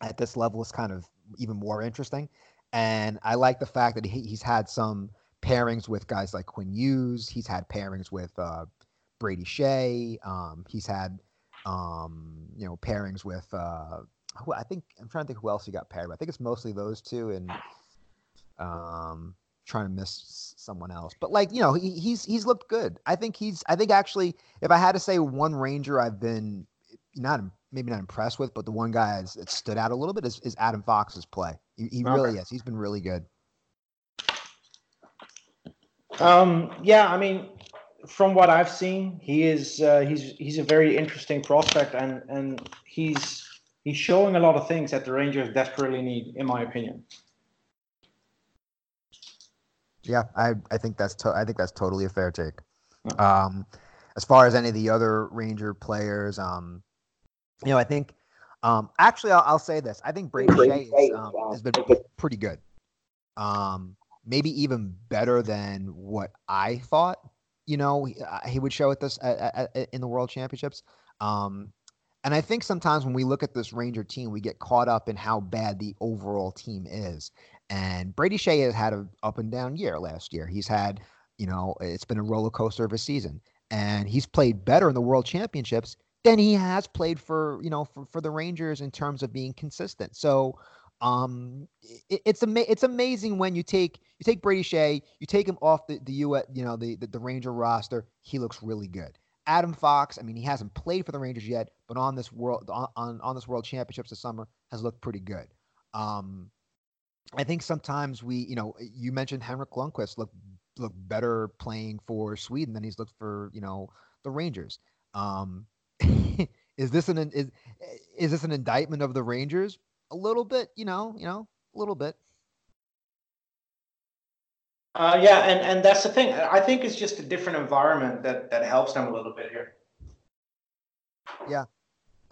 at this level is kind of even more interesting. And I like the fact that he, he's had some pairings with guys like Quinn Hughes. He's had pairings with uh, Brady Skjei. Um, he's had, um, you know, pairings with, uh, who, I think, I'm trying to think who else he got paired with. I think it's mostly those two and um, trying to miss someone else. But like, you know, he, he's, he's looked good. I think he's, I think actually, if I had to say one Ranger I've been not maybe not impressed with, but the one guy that stood out a little bit is, is Adam Fox's play. He, he okay. really is. He's been really good. Um, yeah, I mean, from what I've seen, he is uh, he's he's a very interesting prospect, and and he's he's showing a lot of things that the Rangers desperately need, in my opinion. Yeah, I I think that's to- I think that's totally a fair take. Um, as far as any of the other Ranger players, um, you know, I think um, actually I'll, I'll, say this. I think Brady Skjei um, has been pretty good. Um, maybe even better than what I thought. You know, he, uh, he would show at this in the World Championships. Um, and I think sometimes when we look at this Ranger team, we get caught up in how bad the overall team is. And Brady Skjei has had an up and down year last year. He's had, you know, it's been a roller coaster of a season. And he's played better in the World Championships than he has played for you know for, for the Rangers in terms of being consistent. So um, it, it's ama- it's amazing when you take you take Brady Skjei, you take him off the the U you know the, the the Ranger roster, he looks really good. Adam Fox, I mean, he hasn't played for the Rangers yet, but on this world on on, on this World Championships this summer has looked pretty good. Um, I think sometimes we, you know, you mentioned Henrik Lundqvist look look better playing for Sweden than he's looked for, you know, the Rangers. Um, <laughs> Is this an is is this an indictment of the Rangers? A little bit, you know, you know, a little bit. Uh, yeah, and, and that's the thing. I think it's just a different environment that, that helps them a little bit here. Yeah,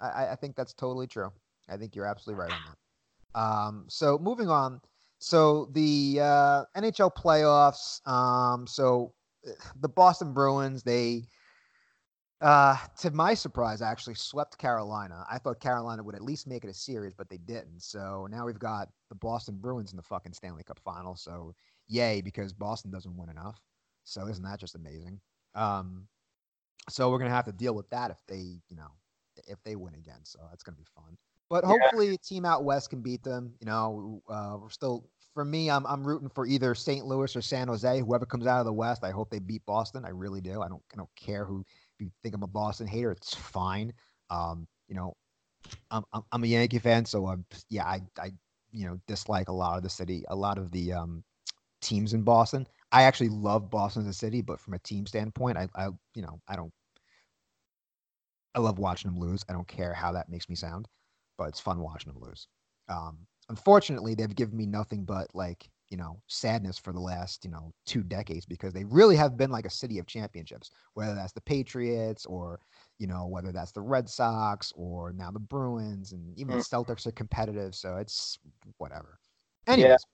I, I think that's totally true. I think you're absolutely right on that. Um, so moving on. So the uh, NHL playoffs. Um, so eh, the Boston Bruins, they, uh, to my surprise, I actually swept Carolina. I thought Carolina would at least make it a series, but they didn't. So now we've got the Boston Bruins in the fucking Stanley Cup final. So yay, because Boston doesn't win enough. So isn't that just amazing? Um, so we're gonna have to deal with that if they, you know, if they win again. So that's gonna be fun. But Yeah. hopefully, a team out west can beat them. You know, uh, we're still for me. I'm I'm rooting for either St. Louis or San Jose. Whoever comes out of the West, I hope they beat Boston. I really do. I don't I don't care who. If you think I'm a Boston hater, it's fine. Um, you know, I'm I'm, I'm a Yankee fan, so I'm yeah. I I you know dislike a lot of the city, a lot of the um teams in Boston. I actually love Boston as a city, but from a team standpoint, I I you know I don't. I love watching them lose. I don't care how that makes me sound but it's fun watching them lose. Um, unfortunately, they've given me nothing but like you know sadness for the last you know two decades because they really have been like a city of championships. Whether that's the Patriots or you know whether that's the Red Sox or now the Bruins and even the Celtics are competitive. So it's whatever. Anyways,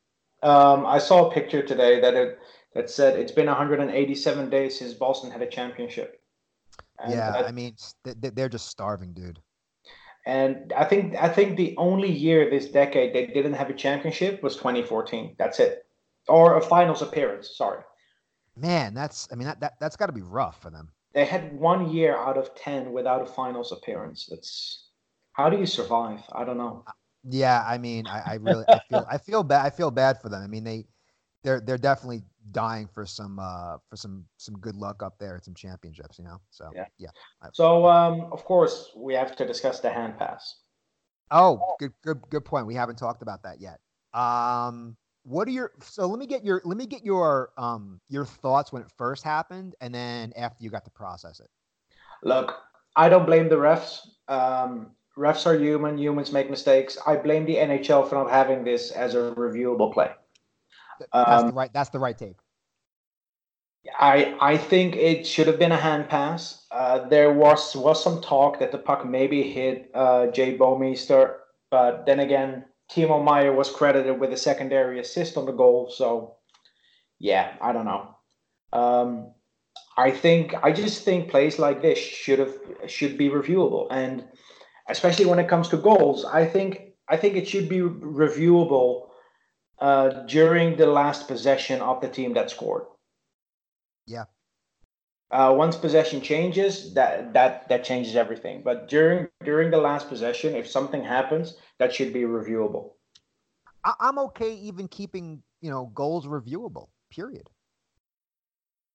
Um, I saw a picture today that it that said it's been 187 days since Boston had a championship. And yeah, that- I mean s- th- th- they're just starving, dude. And I think I think the only year this decade they didn't have a championship was 2014. That's it, or a finals appearance. Sorry, Man, that's I mean that, that that's got to be rough for them. they had one year out of ten without a finals appearance. That's how do you survive? I don't know. Yeah, I mean, I, I really I feel I feel bad I feel bad for them. I mean, they they're they're definitely dying for some uh for some some good luck up there at some championships, you know. So Yeah. yeah. So um, of course we have to discuss the hand pass. Oh, good good good point. We haven't talked about that yet. Um, what are your so let me get your let me get your um your thoughts when it first happened, and then after you got to process it. Look, I don't blame the refs. Um, refs are human. Humans make mistakes. I blame the NHL for not having this as a reviewable play. Th- That's the Um, right that's the right take. I I think it should have been a hand pass. Uh, there was was some talk that the puck maybe hit uh, Jay Bouwmeester, but then again, Timo Meier was credited with a secondary assist on the goal. So, yeah, I don't know. Um, I think I just think plays like this should have should be reviewable, and especially when it comes to goals, I think I think it should be reviewable uh, during the last possession of the team that scored. Yeah. Uh, once possession changes, that that that changes everything. But during during the last possession, if something happens, that should be reviewable. I, I'm okay even keeping you know goals reviewable. Period.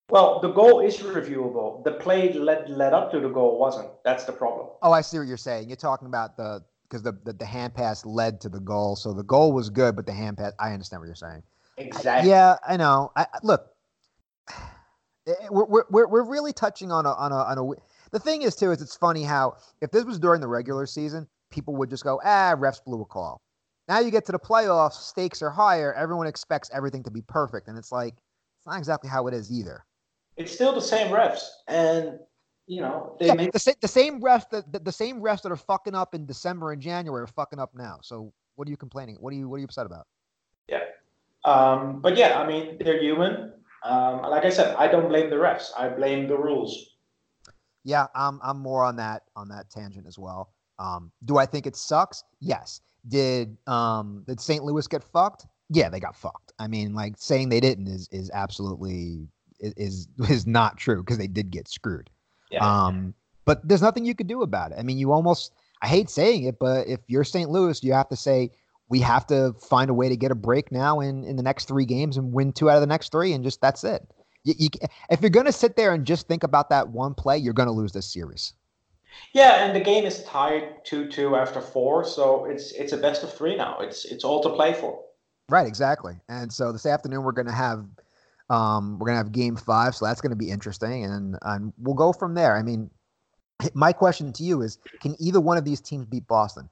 Well, the goal is reviewable. The play led led up to the goal wasn't. That's the problem. Oh, I see what you're saying. You're talking about the because the, the the hand pass led to the goal, so the goal was good, but the hand pass. I understand what you're saying. Exactly. Yeah, I know. I I- look. <sighs> eh, We're, we're, we're we're really touching on a on a on a. The thing is too is it's funny how if this was during the regular season, people would just go, ah, refs blew a call. Now you get to the playoffs, stakes are higher. Everyone expects everything to be perfect, and it's like it's not exactly how it is either. It's still the same refs, and you know they Yeah, make the, sa- the same refs that the, the same refs that are fucking up in December and January are fucking up now. So what are you complaining? What are you what are you upset about? Yeah. Um, but yeah, I mean, they're human. Um, like I said, I don't blame the refs. I blame the rules. Yeah, I'm I'm more on that on that tangent as well. Um, do I think it sucks? Yes. Did um did St. Louis get fucked? Yeah, they got fucked. I mean, like saying they didn't is is absolutely is is, is not true because they did get screwed. Yeah. Um, but there's nothing you could do about it. I mean, you almost I hate saying it, but if you're St. Louis, you have to say we have to find a way to get a break now in in the next three games and win two out of the next three, and just that's it. You, you, if you're gonna sit there and just think about that one play, you're gonna lose this series. yeah, and the game is tied two-two after four, so it's it's a best of three now. It's it's all to play for. Right, exactly. And so this afternoon we're gonna have um we're gonna have game five, so that's gonna be interesting, and and we'll go from there. I mean, <laughs> My question to you is: Can either one of these teams beat Boston?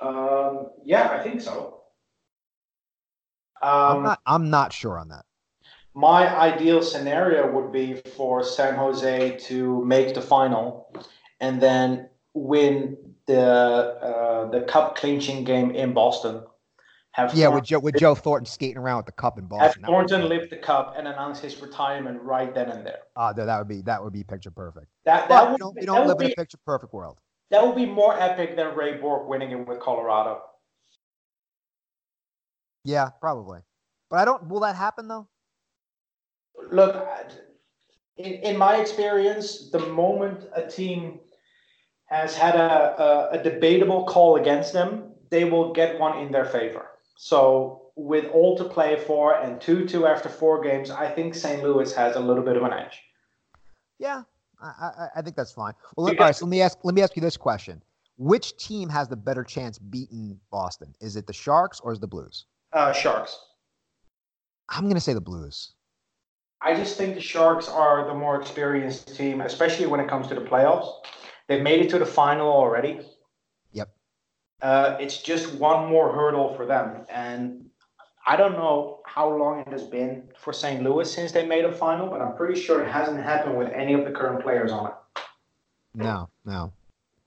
Um, yeah, I think so. I'm Um, not. I'm not sure on that. my ideal scenario would be for San Jose to make the final and then win the uh, the cup clinching game in Boston. Have Yeah, with Joe with Joe Thornton skating around with the cup in have Boston. Thornton lift the cup and announce his retirement right then and there. Ah, that that would be that would be picture perfect. That that we would, don't, we don't would live in be a picture perfect world. that would be more epic than Ray Bourque winning it with Colorado. Yeah, probably. But I don't. Will that happen though? Look, in, in my experience, the moment a team has had a, a, a debatable call against them, they will get one in their favor. So, with all to play for and 2 2 after four games, I think St. Louis has a little bit of an edge. Yeah, I, I, I think that's fine. Well, let, all right. So let me ask. Let me ask you this question: Which team has the better chance beating Boston? Is it the Sharks or is it the Blues? Uh, Sharks. I'm gonna say the Blues. I just think the Sharks are the more experienced team, especially when it comes to the playoffs. They've made it to the final already. Uh, it's just one more hurdle for them. And I don't know how long it has been for St. Louis since they made a final, but I'm pretty sure it hasn't happened with any of the current players on it. No, no.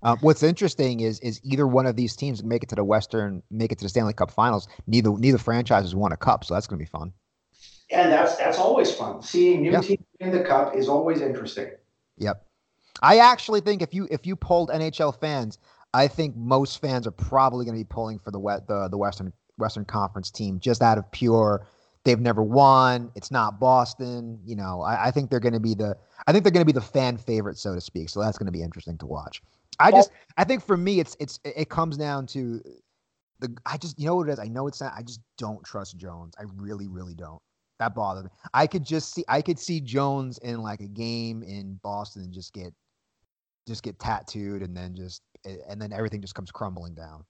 Um, what's interesting is is either one of these teams make it to the Western, make it to the Stanley Cup Finals. Neither neither franchises won a cup, so that's gonna be fun. And that's that's always fun. Seeing new Yeah. teams in the cup is always interesting. Yep. I actually think if you if you polled NHL fans, I think most fans are probably going to be pulling for the we- the the Western Western Conference team just out of pure they've never won. It's not Boston. You know, I, I think they're going to be the I think they're going to be the fan favorite, so to speak. So that's going to be interesting to watch. I just I think for me it's it's it comes down to the I just you know what it is. I know it's not. I just don't trust Jones. I really really don't. That bothered me. I could just see I could see Jones in like a game in Boston and just get just get tattooed and then just and then everything just comes crumbling down.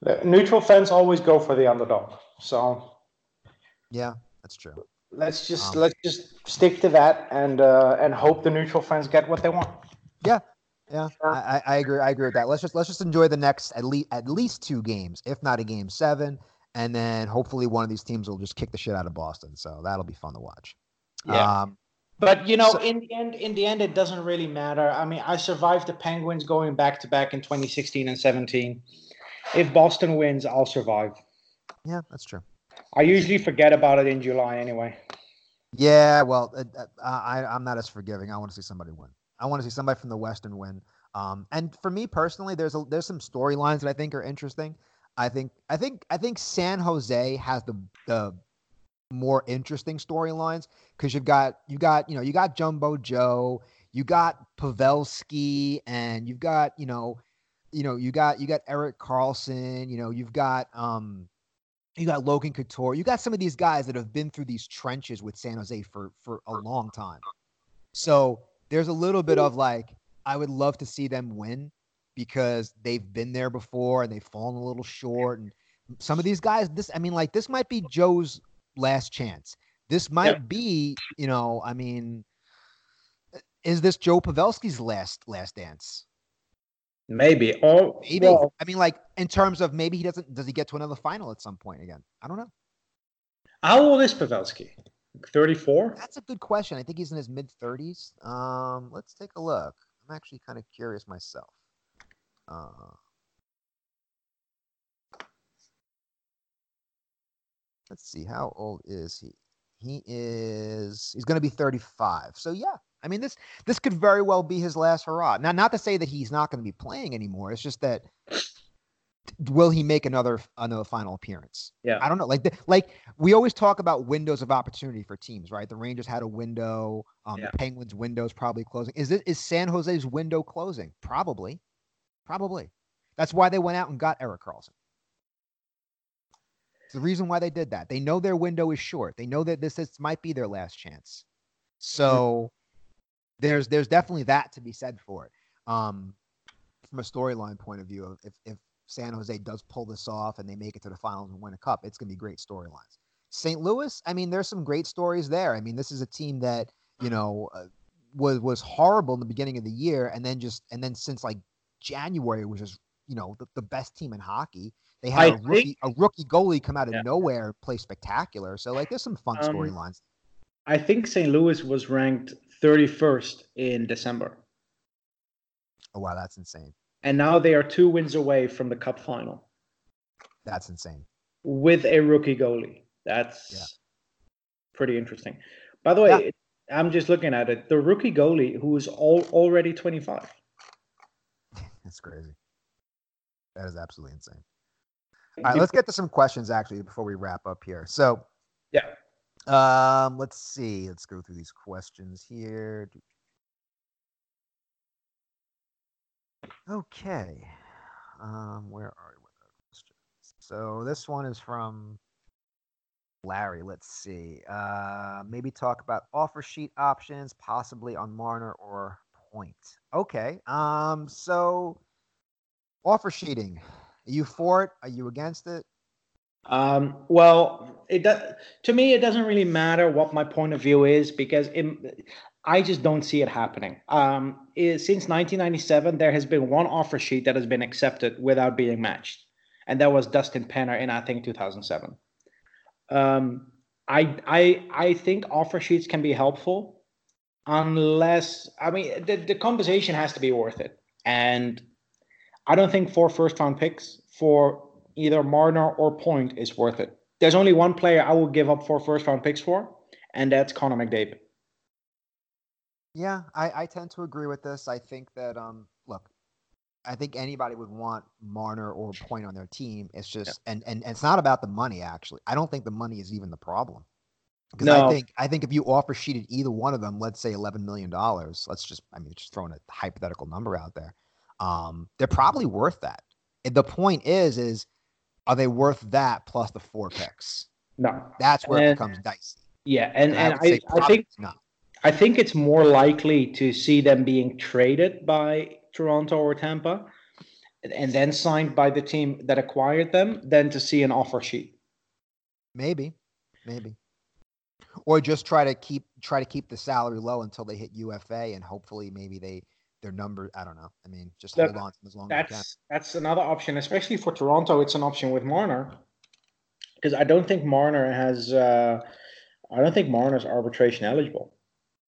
The neutral fans always go for the underdog. So Yeah, that's true. let's just Um, let's just stick to that and uh, and hope the neutral fans get what they want. Yeah, yeah, I, I agree. I agree with that. Let's just let's just enjoy the next at least at least two games, if not a game seven, and then hopefully one of these teams will just kick the shit out of Boston. So that'll be fun to watch. Yeah. Um, But you know, So- in the end, in the end, it doesn't really matter. I mean, I survived the Penguins going back to back in 2016 and 17. If Boston wins, I'll survive. yeah, that's true. I usually forget about it in July anyway. Yeah, well, uh, uh, I I'm not as forgiving. I want to see somebody win. I want to see somebody from the Western win. Um, and for me personally, there's a, there's some storylines that I think are interesting. I think I think I think San Jose has the the more interesting storylines because you've got you got you know you got Jumbo Joe, you got Pavelski, and you've got you know you know you got you got Erik Karlsson, you know you've got um you got Logan Couture, you got some of these guys that have been through these trenches with San Jose for for a long time. So there's a little bit of like I would love to see them win because they've been there before and they've fallen a little short and some of these guys this I mean like this might be Joe's last chance. This might be, you know, I mean is this Joe Pavelski's last last dance? Maybe. Or Maybe. well, I mean like in terms of maybe he doesn't does he get to another final at some point again? I don't know. how old is Pavelski? 34. That's a good question. I think he's in his mid 30s. Um, let's take a look. I'm actually kind of curious myself. Uh, let's see. How old is he? He is. He's going to be 35. So yeah. I mean this this could very well be his last hurrah. Now, not to say that he's not going to be playing anymore. It's just that will he make another another final appearance? Yeah. I don't know. Like the, like we always talk about windows of opportunity for teams, right? The Rangers had a window. Um, Yeah. The Penguins' window's probably closing. Is it is San Jose's window closing? Probably, probably. That's why they went out and got Erik Karlsson. It's the reason why they did that. They know their window is short. They know that this is, might be their last chance. So there's there's definitely that to be said for it. Um, from a storyline point of view, if if San Jose does pull this off and they make it to the finals and win a cup, it's going to be great storylines. St. Louis, I mean, there's some great stories there. I mean, this is a team that, you know, uh, was was horrible in the beginning of the year, and then just and then since like January was just you know the, the best team in hockey. They had I a rookie, think- a rookie goalie come out of Yeah. nowhere play spectacular. So like, there's some fun Um, storylines. I think St. Louis was ranked 31st in December, Oh wow, that's insane. and now they are two wins away from the Cup final That's insane. with a rookie goalie. That's Yeah. pretty interesting. By the way, Yeah. I'm just looking at it. The rookie goalie who is all, already 25. <laughs> That's crazy. That is absolutely insane. All right, let's get to some questions actually before we wrap up here. So, Yeah. um, let's see. Let's go through these questions here. Okay. Um, where are we with our questions? So this one is from Larry. Let's see. Uh, maybe talk about offer sheet options, possibly on Marner or Point. Okay. Um, so offer sheeting. Are you for it? Are you against it? Um, well, it does, to me, it doesn't really matter what my point of view is because it, I just don't see it happening. Um, i- since 1997, there has been one offer sheet that has been accepted without being matched, and that was Dustin Penner in I think 2007. Um, I I I think offer sheets can be helpful, unless I mean the the conversation has to be worth it, and I don't think four first round picks for either Marner or Point is worth it. There's only one player I would give up four first round picks for, and that's Connor McDavid. Yeah, I, I tend to agree with this. I think that um look, I think anybody would want Marner or Point on their team. It's just and, and and it's not about the money actually. I don't think the money is even the problem. Because I think I think if you offer sheeted either one of them, let's say eleven million dollars, let's just I mean just throwing a hypothetical number out there, um, they're probably worth that. And the point is, is are they worth that plus the four picks? No. That's where it becomes dicey. Yeah, and, and would say I, I think not. I think it's more likely to see them being traded by Toronto or Tampa and- and then signed by the team that acquired them than to see an offer sheet. Maybe, maybe, or just try to keep try to keep the salary low until they hit UFA, and hopefully maybe they their number. I don't know. I mean, just Look, hold on to them as long as you can. That's that's another option, especially for Toronto. It's an option with Marner because I don't think Marner has. Uh, I don't think Marner's arbitration eligible.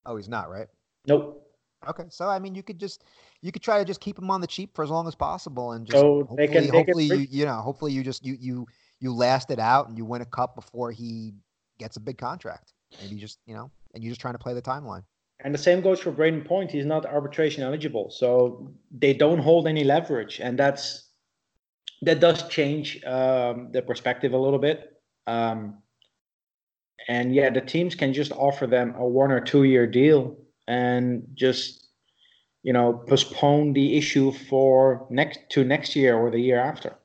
Oh, he's not right. Nope. Okay, so I mean, you could just you could try to just keep him on the cheap for as long as possible, and just So hopefully, can- hopefully you you know, hopefully you just you you you last it out and you win a cup before he gets a big contract. Maybe you just you know, and you're just trying to play the timeline. And the same goes for Brayden Point. He's not arbitration eligible, so they don't hold any leverage, and that's that does change um, the perspective a little bit. Um, and yeah, the teams can just offer them a one or two year deal and just you know postpone the issue for next to next year or the year after.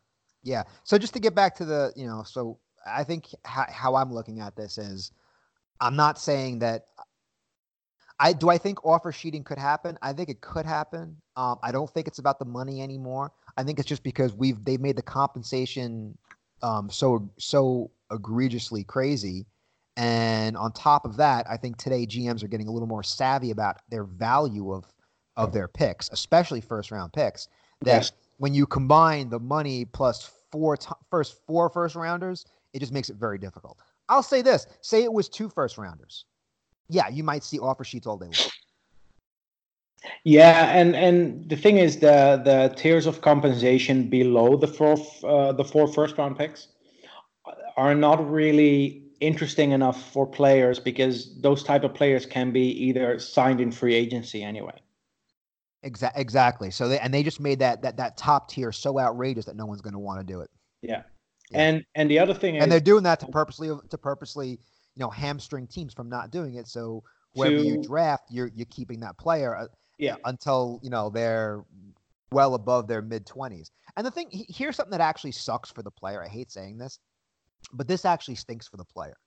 Yeah. So just to get back to the, you know, so I think how, how I'm looking at this is I'm not saying that I do I think offer sheeting could happen? I think it could happen. Um, I don't think it's about the money anymore. I think it's just because we've they've made the compensation um, so so egregiously crazy. And on top of that, I think today GMs are getting a little more savvy about their value of of their picks, especially first round picks. That when you combine the money plus four t- first four first rounders, it just makes it very difficult. I'll say this: say it was two first rounders. Yeah, you might see offer sheets all day long. Yeah, and and the thing is the the tiers of compensation below the four uh, the four first round picks are not really interesting enough for players because those type of players can be either signed in free agency anyway. Exactly. Exactly. So they and they just made that that that top tier so outrageous that no one's going to want to do it. Yeah. Yeah. And and the other thing And is they're doing that to purposely to purposely you know hamstring teams from not doing it. So whoever you draft, you're you're keeping that player uh, yeah. until you know they're well above their mid twenties. And the thing here's something that actually sucks for the player. I hate saying this, but this actually stinks for the player.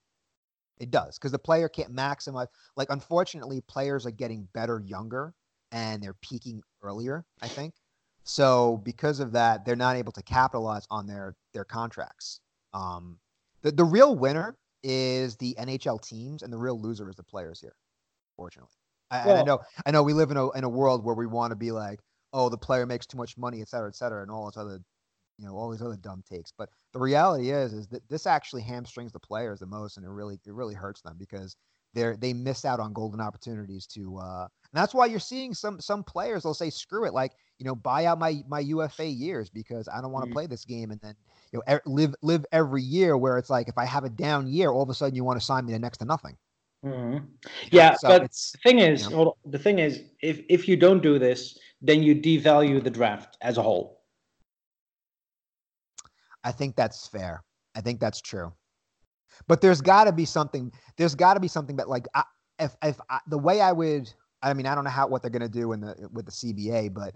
It does because the player can't maximize. Like unfortunately, players are getting better younger and they're peaking earlier. I think so. Because of that, they're not able to capitalize on their their contracts. Um, the the real winner is the NHL teams, and the real loser is the players here. Fortunately. I, and I know, I know, we live in a in a world where we want to be like, oh, the player makes too much money, et cetera, et cetera, and all this other, you know, all these other dumb takes. But the reality is, is that this actually hamstrings the players the most, and it really, it really hurts them because they're they miss out on golden opportunities to. uh And that's why you're seeing some some players. They'll say, screw it, like you know, buy out my my UFA years because I don't want to Mm. play this game, and then you know, e- live live every year where it's like if I have a down year, all of a sudden you want to sign me to next to nothing. Mhm. Yeah, So but the thing is, know. hold on, the thing is, if if you don't do this, then you devalue the draft as a whole. I think that's fair. I think that's true. But there's got to be something. There's got to be something that like I, if if I, the way I would. I mean, I don't know how what they're gonna do in the with the CBA, but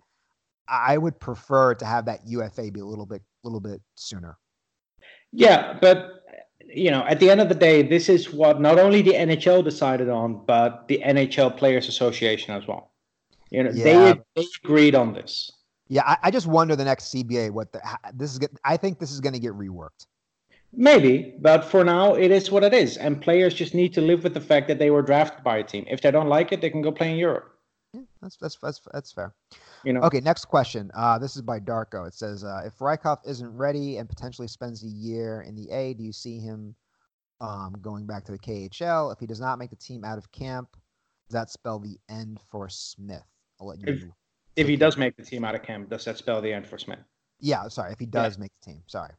I would prefer to have that UFA be a little bit a little bit sooner. Yeah, but you know, at the end of the day, this is what not only the NHL decided on, but the NHL Players Association as well. You know, Yeah. they they agreed on this. Yeah, I, I just wonder the next CBA what the this is. I think this is gonna get reworked. Maybe, but for now, it is what it is, and players just need to live with the fact that they were drafted by a team. If they don't like it, they can go play in Europe. Yeah, that's that's that's that's fair. You know, Okay, next question. Uh, this is by Darko. It says, uh, if Rykov isn't ready and potentially spends a year in the A, do you see him um, going back to the KHL? If he does not make the team out of camp, does that spell the end for Smith? I'll let you. if he does make the team out of camp, does that spell the end for Smith? Yeah, sorry. If he does make the team, sorry.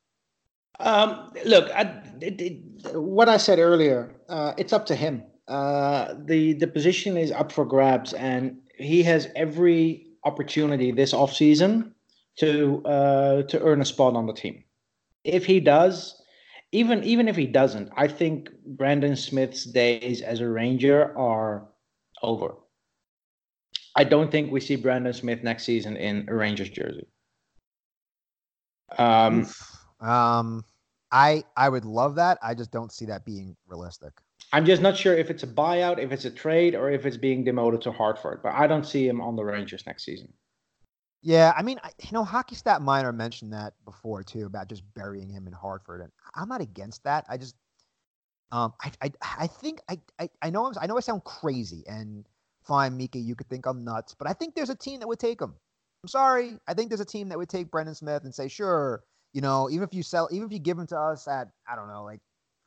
Um, look, I, it, it, what I said earlier, uh, it's up to him. Uh, the the position is up for grabs, and he has every opportunity this offseason to uh, to earn a spot on the team. If he does, even even if he doesn't, I think Brendan Smith's days as a Ranger are over. I don't think we see Brendan Smith next season in a Rangers jersey. Um, Oof. Um, I I would love that. I just don't see that being realistic. I'm just not sure if it's a buyout, if it's a trade, or if it's being demoted to Hartford. But I don't see him on the Rangers next season. Yeah, I mean, I, you know, Hockey Stat Minor mentioned that before too about just burying him in Hartford, and I'm not against that. I just, um, I, I, I think I, I, I know I'm, I know I sound crazy, and fine, Mika, you could think I'm nuts, but I think there's a team that would take him. I'm sorry, I think there's a team that would take Brendan Smith and say, sure, you know, even if you sell, even if you give him to us at, I don't know, like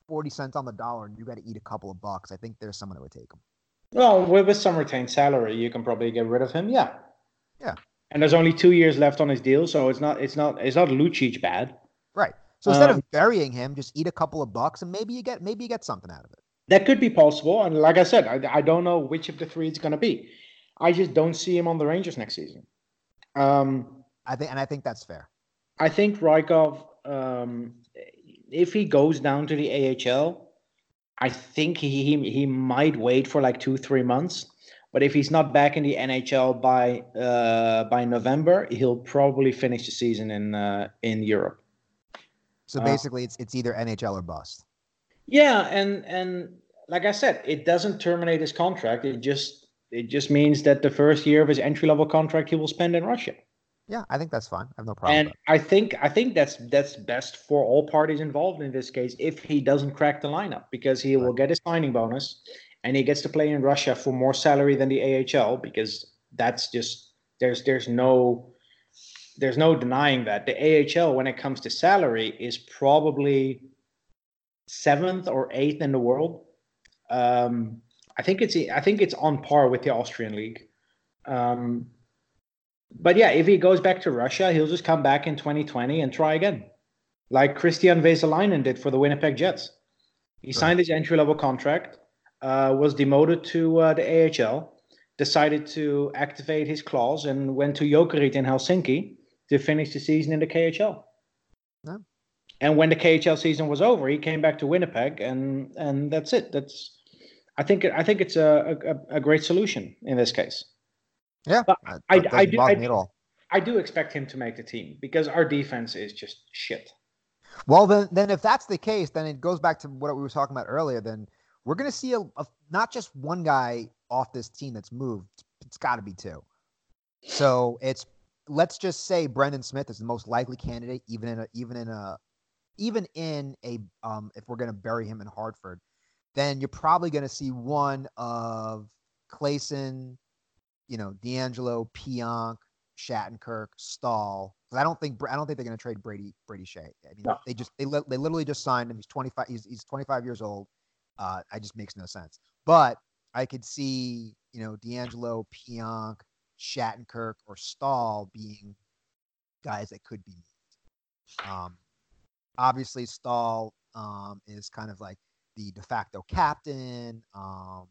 forty cents on the dollar, and you got to eat a couple of bucks, I think there's someone that would take him. Well, with, with some retained salary, you can probably get rid of him. Yeah. Yeah. And there's only two years left on his deal, so it's not it's not it's not Lucic bad. Right. So instead Um, of burying him, just eat a couple of bucks, and maybe you get maybe you get something out of it. That could be possible. And like I said, I, I don't know which of the three it's going to be. I just don't see him on the Rangers next season. Um, I think, and I think that's fair. I think Rykov, um, if he goes down to the AHL, I think he, he he might wait for like two three months. But if he's not back in the NHL by uh, by November, he'll probably finish the season in uh, in Europe. So Uh, basically, it's it's either NHL or bust. Yeah, and and like I said, it doesn't terminate his contract. It just it just means that the first year of his entry level contract he will spend in Russia. Yeah, I think that's fine. I have no problem. and I think I think that's that's best for all parties involved in this case if he doesn't crack the lineup because he will get his signing bonus and he gets to play in Russia for more salary than the AHL because that's just there's there's no there's no denying that the AHL when it comes to salary is probably seventh or eighth in the world. Um, I think it's I think it's on par with the Austrian league. Um, but yeah, if he goes back to Russia, he'll just come back in 2020 and try again, like Kristian Vesalainen did for the Winnipeg Jets. He signed his entry level contract, uh, was demoted to uh, the AHL, decided to activate his clause, and went to Jokerit in Helsinki to finish the season in the KHL. And when the KHL season was over, he came back to Winnipeg, and and that's it. That's I think I think it's a a, a great solution in this case. Yeah, but I- I doesn't do- I me at all. I do expect him to make the team because our defense is just shit. Well, then, then if that's the case, then it goes back to what we were talking about earlier. Then we're going to see a, a not just one guy off this team that's moved. It's got to be two. So it's let's just say Brendan Smith is the most likely candidate, even in a even in a even in a um if we're going to bury him in Hartford, then you're probably going to see one of Claesson, you know, DeAngelo, Pionk, Shattenkirk, Staal. I don't think I don't think they're going to trade Brady Brady Skjei. I mean, No. they just they, li- they literally just signed him. He's 25. He's he's 25 years old. Uh, it just makes no sense. But I could see you know DeAngelo, Pionk, Shattenkirk, or Staal being guys that could be. Um, obviously, Staal um, is kind of like the de facto captain. Um,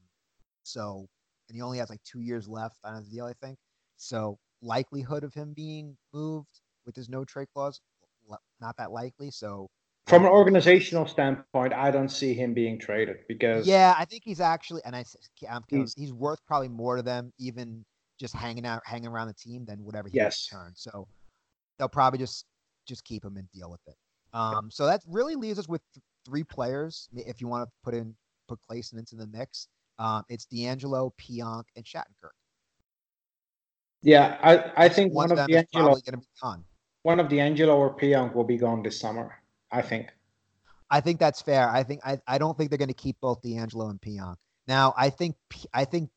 so, and he only has like two years left on his deal, I think. So, likelihood of him being moved with his no trade clause, not that likely. So, From an organizational standpoint, I don't see him being traded because yeah, I think he's actually, and I, I'm, He's- he's, worth probably more to them, even just hanging out, hanging around the team than whatever he Yes. returns. So, they'll probably just just keep him and deal with it. Um, so that really leaves us with th- three players. If you want to put in put Claesson into the mix, um, it's DeAngelo, Pionk, and Shattenkirk. yeah, I, I think One one of DeAngelo, going to be gone. one of DeAngelo or Pionk will be gone this summer. I think. I think that's fair. I think I, I don't think they're going to keep both DeAngelo and Pionk. Now, I think I think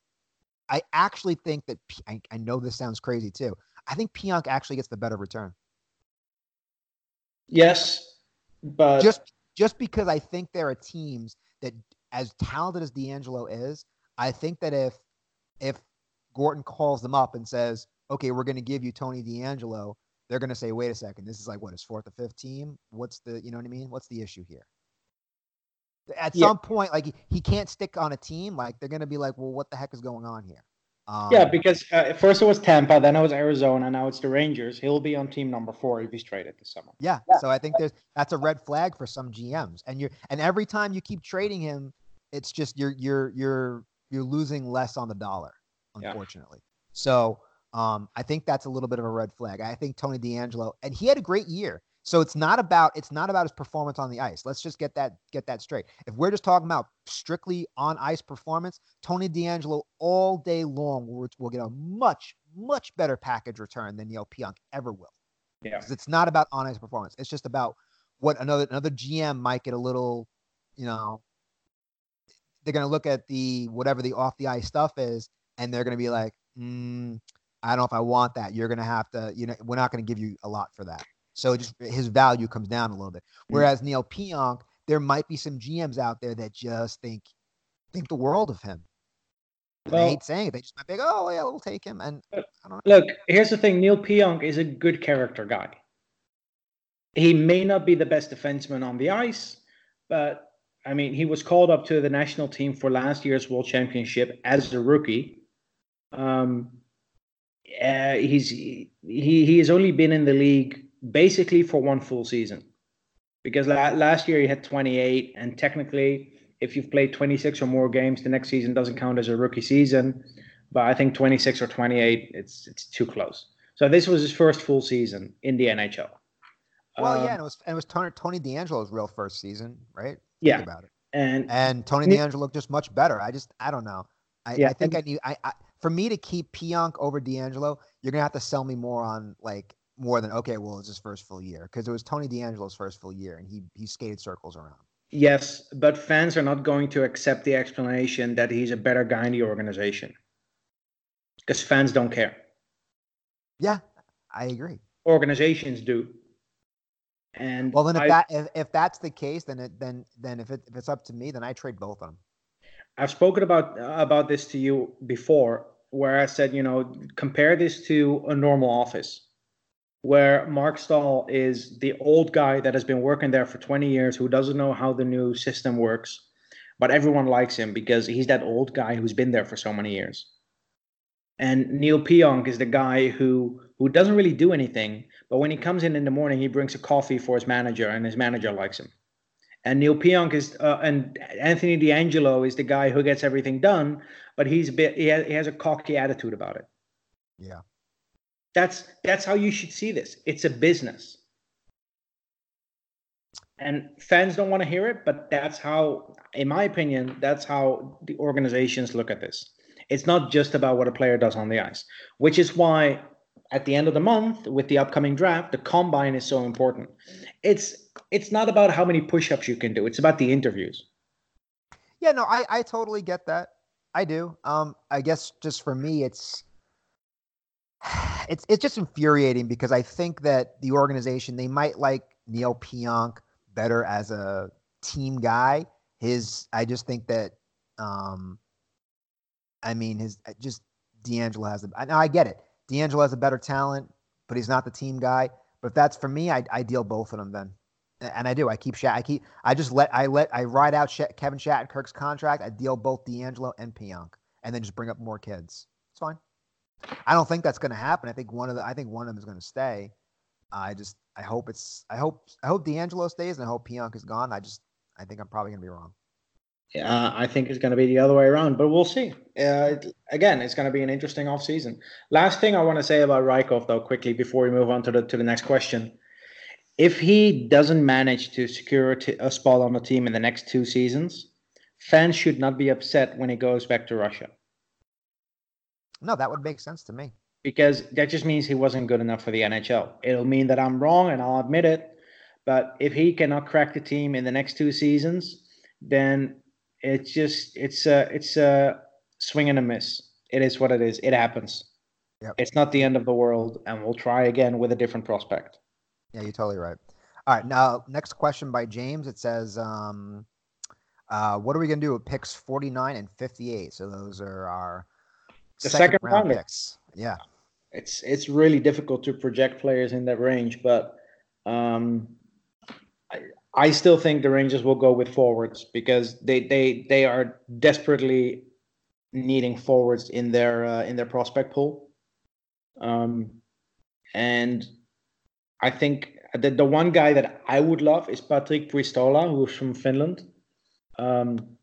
I actually think that I, I know this sounds crazy too. I think Pionk actually gets the better return. Yes, but just just because I think there are teams that, as talented as DeAngelo is, I think that if if Gorton calls them up and says, "Okay, we're going to give you Tony DeAngelo," they're going to say, "Wait a second, this is like what his fourth or fifth team. What's the you know what I mean? What's the issue here?" At Yeah. some point, like he, he can't stick on a team. Like they're going to be like, "Well, what the heck is going on here?" Um, yeah, because uh, first it was Tampa, then it was Arizona, now it's the Rangers. He'll be on team number four if he's traded this summer. Yeah. So I think there's that's a red flag for some GMs. And you're and every time you keep trading him, it's just you're you're you're you're losing less on the dollar, Yeah. unfortunately. So um I think that's a little bit of a red flag. I think Tony DeAngelo and he had a great year. So it's not about it's not about his performance on the ice. Let's just get that get that straight. If we're just talking about strictly on ice performance, Tony DeAngelo all day long will, will get a much much better package return than Neil Pionk ever will Yeah. because it's not about on ice performance. It's just about what another another GM might get a little, you know, they're gonna look at the whatever the off the ice stuff is, and they're gonna be like, mm, I don't know if I want that. You're gonna have to, you know, we're not gonna give you a lot for that. So just his value comes down a little bit. Whereas Neil Pionk, there might be some GMs out there that just think think the world of him. And I hate saying it. They just might be like, oh yeah, we'll take him. And I don't know. Look, here's the thing Neil Pionk is a good character guy. He may not be the best defenseman on the ice, but I mean, he was called up to the national team for last year's World Championship as a rookie. Um, uh, he's he he has only been in the league basically for one full season, because la- last year he had 28, and technically, if you've played 26 or more games, the next season doesn't count as a rookie season but I think 26 or 28, it's it's too close. So this was his first full season in the NHL. Well, Um, yeah, and it was and it was Tony, Tony DeAngelo's real first season, right? Yeah, about it. and And Tony Ne- DeAngelo looked just much better. I just I don't know. I, Yeah, I think and- I need I, I for me to keep Pionk over DeAngelo, you're gonna have to sell me more on like more than okay, well it's his first full year because it was Tony DeAngelo's first full year and he he skated circles around. yes, but fans are not going to accept the explanation that he's a better guy in the organization because fans don't care. Yeah, I agree. Organizations do. And Well, then if I- that if, if that's the case, then it then then if it if it's up to me, then I trade both of them. I've spoken about about this to you before, where I said, you know, compare this to a normal office, where Marc Staal is the old guy that has been working there for 20 years, who doesn't know how the new system works, but everyone likes him because he's that old guy who's been there for so many years. And Neil Pionk is the guy who who doesn't really do anything, but when he comes in in the morning, he brings a coffee for his manager, and his manager likes him. And Neil Pionk is, uh, and Anthony DeAngelo is the guy who gets everything done, but he's a bit, he has, he has a cocky attitude about it. Yeah. That's that's how you should see this. It's a business, and fans don't want to hear it, but that's how, in my opinion, that's how the organizations look at this. It's not just about what a player does on the ice, which is why at the end of the month with the upcoming draft, the combine is so important. It's it's not about how many push-ups you can do; it's about the interviews. Yeah, no, I I totally get that. I do. Um, I guess just for me, it's <sighs> it's it's just infuriating because I think that the organization they might like Neil Pionk better as a team guy. His, I just think that, um, I mean, his uh, just DeAngelo has. A, now I get it. DeAngelo has a better talent, but he's not the team guy. But if that's for me, I, I deal both of them then, and I do. I keep Shat. I keep. I just let. I let. I ride out Shat, Kevin Shattenkirk's contract. I deal both DeAngelo and Pionk, and then just bring up more kids. It's fine. I don't think that's going to happen. I think one of the. I think one of them is going to stay. I just. I hope it's. I hope. I hope DeAngelo stays, and I hope Pionk is gone. I just. I think I'm probably going to be wrong. Yeah, I think it's going to be the other way around, but we'll see. Uh, again, it's going to be an interesting off season. Last thing I want to say about Rykov, though, quickly before we move on to the to the next question, if he doesn't manage to secure a, t- a spot on the team in the next two seasons, fans should not be upset when he goes back to Russia. No, that would make sense to me. Because that just means he wasn't good enough for the NHL. It'll mean that I'm wrong, and I'll admit it. But if he cannot crack the team in the next two seasons, then it's just it's a it's a swing and a miss. It is what it is. It happens. Yep. It's not the end of the world, and we'll try again with a different prospect. Yeah, you're totally right. All right, now next question by James. It says, um, uh, "What are we gonna do with picks 49 and 58?" So those are our the second, second round picks. Yeah, it's it's really difficult to project players in that range, but um, I, still think the Rangers will go with forwards because they they they are desperately needing forwards in their uh, in their prospect pool. Um, and I think the the one guy that I would love is Patrick Puistola, who's from Finland. Um,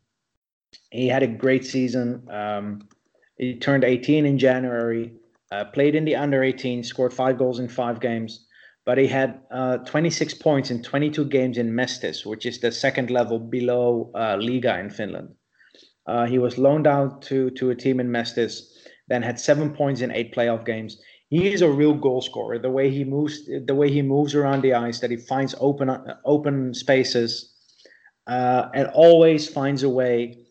he had a great season. Um, he turned 18 in January. Uh, played in the under 18, scored five goals in five games but he had uh, 26 points in 22 games in Mestis, which is the second level below uh, Liiga in Finland. Uh, he was loaned out to to a team in Mestis, then had seven points in eight playoff games. He is a real goal scorer. The way he moves, the way he moves around the ice, that he finds open open spaces, uh, and always finds a way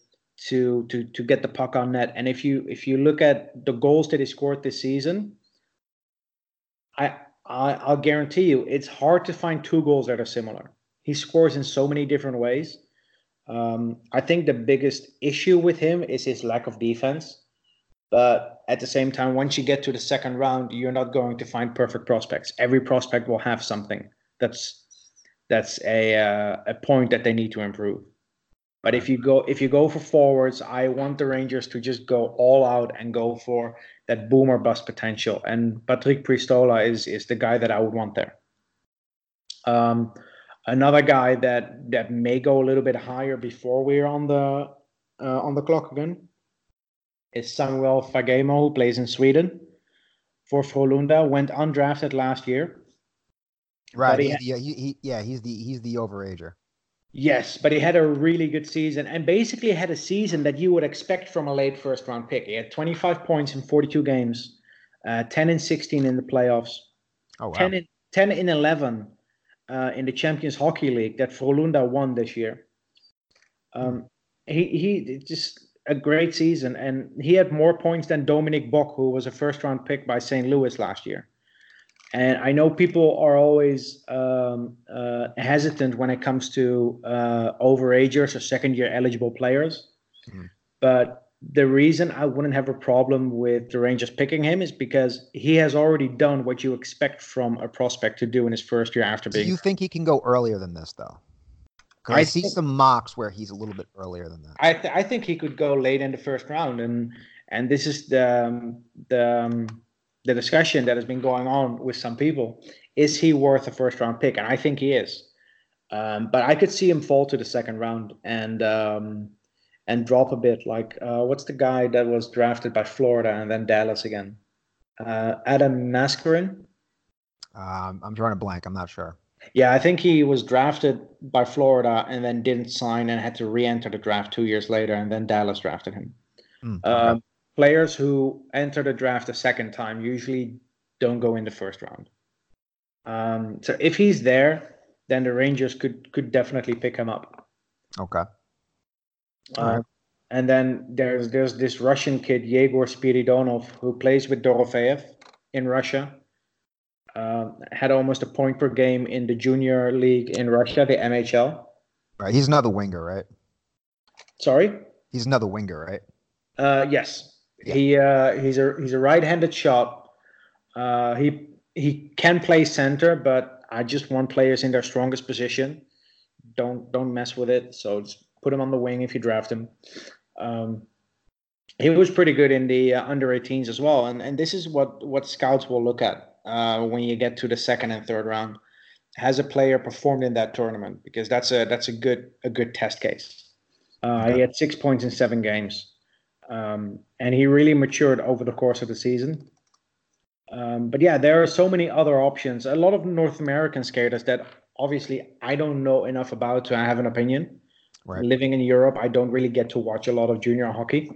to to to get the puck on net. And if you if you look at the goals that he scored this season, I I, will guarantee you, it's hard to find two goals that are similar. He scores in so many different ways. Um, I think the biggest issue with him is his lack of defense. But at the same time, once you get to the second round, you're not going to find perfect prospects. Every prospect will have something that's that's a uh, a point that they need to improve. But if you go if you go for forwards, I want the Rangers to just go all out and go for that boomer bust potential. And Patrick Puistola is is the guy that I would want there. Um, another guy that that may go a little bit higher before we're on the uh, on the clock again is Samuel Fagemo, who plays in Sweden for Frölunda. Went undrafted last year. Right. He, he, he, yeah, he's the he's the overager. Yes, but he had a really good season and basically had a season that you would expect from a late first round pick. He had 25 points in 42 games, uh, 10 and 16 in the playoffs, oh, wow. 10, in, 10 in 11 uh, in the Champions Hockey League that Frölunda won this year. Um, he, he just a great season, and he had more points than Dominik Bokk, who was a first round pick by St. Louis last year. And I know people are always um, uh, hesitant when it comes to uh, overagers or second year eligible players. Mm. But the reason I wouldn't have a problem with the Rangers picking him is because he has already done what you expect from a prospect to do in his first year after being. Do you think he can go earlier than this, though? I, I see think, some mocks where he's a little bit earlier than that. I, th- I think he could go late in the first round, and and this is the um, the um, the discussion that has been going on with some people is he worth a first round pick? And I think he is. Um, but I could see him fall to the second round and um, and drop a bit. Like uh, what's the guy that was drafted by Florida and then Dallas again? Uh, Adam Mascherin. Um, I'm drawing a blank. I'm not sure. Yeah, I think he was drafted by Florida and then didn't sign and had to re-enter the draft two years later, and then Dallas drafted him. Mm, okay. Players who enter the draft a second time usually don't go in the first round. Um, so if he's there, then the Rangers could could definitely pick him up. Okay. Uh, And then there's there's this Russian kid Yegor Spiridonov who plays with Dorofeev in Russia. Uh, had almost a point per game in the junior league in Russia, the MHL. Right. He's another winger, right? Sorry. He's another winger, right? Uh, yes. He uh, he's a he's a right-handed shot. Uh, he he can play center, but I just want players in their strongest position. Don't don't mess with it. So just put him on the wing if you draft him. Um, he was pretty good in the uh, under 18s as well, and and this is what what scouts will look at uh, when you get to the second and third round. Has a player performed in that tournament? Because that's a that's a good a good test case. Uh, He had six points in seven games, um, and he really matured over the course of the season. Um, but yeah, there are so many other options. A lot of North American skaters that obviously I don't know enough about to have an opinion. Right. Living in Europe, I don't really get to watch a lot of junior hockey.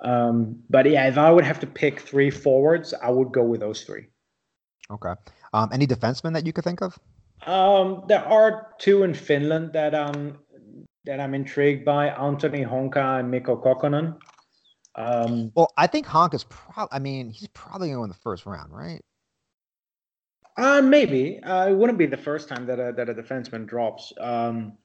Um, but yeah, if I would have to pick three forwards, I would go with those three. Okay. Um, any defensemen that you could think of? Um, there are two in Finland that um that I'm intrigued by: Anttoni Honka and Mikko Kokkonen. Um, Well, I think Honk is probably. I mean, he's probably going to win the first round, right? Uh, maybe. Uh, it wouldn't be the first time that a, that a defenseman drops. Um,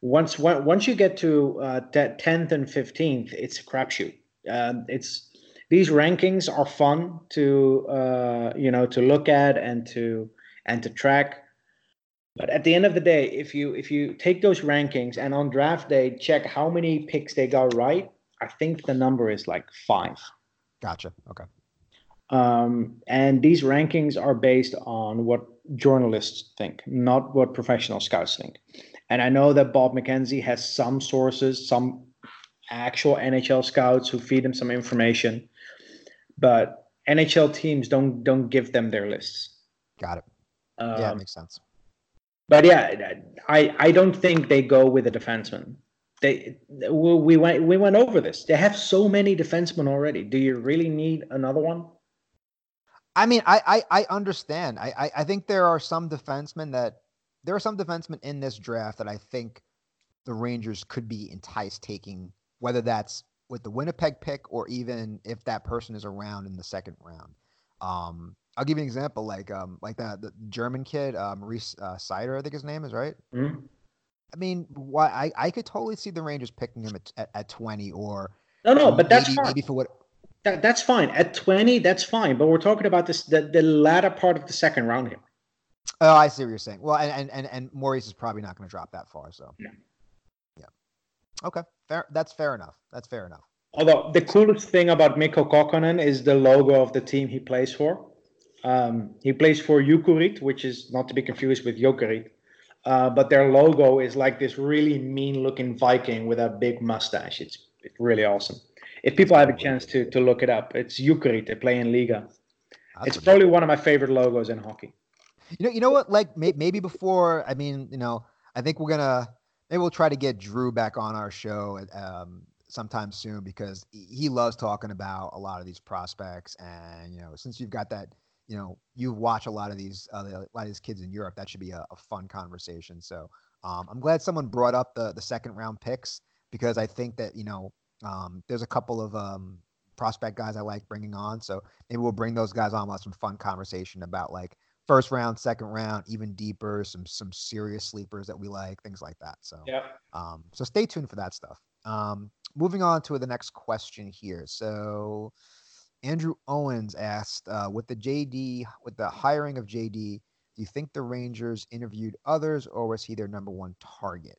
once once you get to uh, tenth and fifteenth, it's a crapshoot. Um, it's these rankings are fun to uh, you know to look at and to and to track. But at the end of the day, if you if you take those rankings and on draft day check how many picks they got right, I think the number is like five. Gotcha. Okay. Um, and these rankings are based on what journalists think, not what professional scouts think. And I know that Bob McKenzie has some sources, some actual NHL scouts who feed him some information, but NHL teams don't don't give them their lists. Got it. Um, yeah, makes sense. but yeah, I I don't think they go with a defenseman. They we we went we went over this. They have so many defensemen already. Do you really need another one? I mean, I I, I understand. I, I I think there are some defensemen that there are some defensemen in this draft that I think the Rangers could be enticed taking, whether that's with the Winnipeg pick or even if that person is around in the second round. Um, I'll give you an example, like um, like that the German kid, uh, Maurice uh, Seider, I think his name is right. Hmm? I mean, why I, I could totally see the Rangers picking him at, at, at twenty or No, no, but that's fine. maybe for what That, that's fine. At 20, that's fine. But we're talking about this the, the latter part of the second round here. Oh, I see what you're saying. Well, and and and, and Maurice is probably not going to drop that far. So, No. yeah, okay, fair. That's fair enough. That's fair enough. Although the coolest thing about Mikko Kokkonen is the logo of the team he plays for. Um, he plays for Jukurit, which is not to be confused with Jokerit. Uh, but their logo is like this really mean-looking Viking with a big mustache. It's it's really awesome. If people have a chance to to look it up, it's Jukurit. They play in Liiga. It's probably one of my favorite logos in hockey. You know, you know what? Like may, maybe before. I mean, you know, I think we're gonna maybe we'll try to get Drew back on our show um, sometime soon because he loves talking about a lot of these prospects. And you know, since you've got that, you know, you watch a lot of these uh, a lot of these kids in Europe. That should be a, a fun conversation. So um, I'm glad someone brought up the the second round picks because I think that you know um, there's a couple of um, prospect guys I like bringing on. So maybe we'll bring those guys on. We'll have some fun conversation about like first round, second round, even deeper, some some serious sleepers that we like, things like that. So Yeah. um, so stay tuned for that stuff. Um, moving on to the next question here. So Andrew Owens asked, uh, with the JD, with the hiring of JD, do you think the Rangers interviewed others or was he their number one target?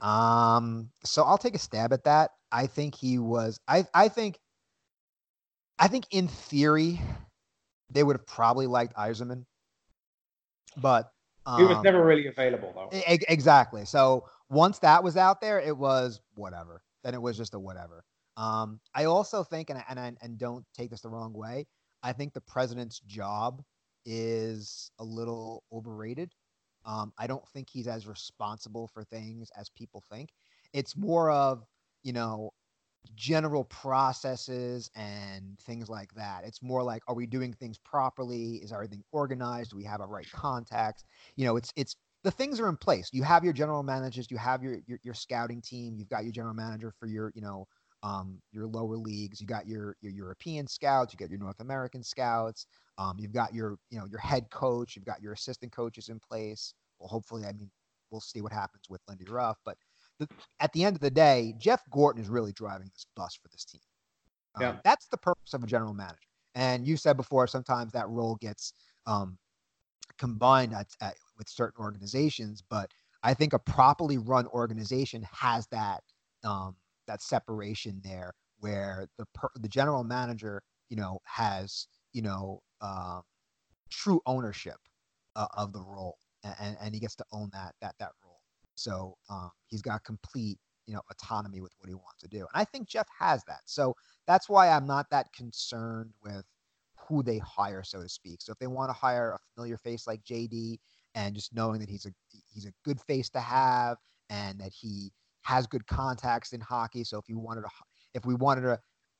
Um, so I'll take a stab at that. I think he was. I I think. I think in theory, they would have probably liked Yzerman, but He was um, never really available though. E- exactly. So once that was out there, it was whatever. Then it was just a whatever. Um, I also think, and I, and I, and don't take this the wrong way, I think the president's job is a little overrated. Um, I don't think he's as responsible for things as people think. It's more of you know general processes and things like that. It's more like, are we doing things properly? Is everything organized? Do we have our right contacts? You know, it's it's the things are in place. You have your general managers, you have your your, your scouting team, you've got your general manager for your you know um, your lower leagues. You got your your European scouts. You got your North American scouts. Um, you've got your you know your head coach. You've got your assistant coaches in place. Well, hopefully, I mean, we'll see what happens with Lindy Ruff. But the, at the end of the day, Jeff Gorton is really driving this bus for this team. Um, Yeah. That's the purpose of a general manager. And you said before, sometimes that role gets um, combined at, at, with certain organizations, but I think a properly run organization has that um, that separation there, where the per, the general manager, you know, has you know um, true ownership uh, of the role, and, and he gets to own that that that role. So um, he's got complete you know autonomy with what he wants to do, and I think Jeff has that. So that's why I'm not that concerned with who they hire, so to speak. So if they want to hire a familiar face like JD, and just knowing that he's a he's a good face to have, and that he has good contacts in hockey. So if you wanted to, if we wanted to,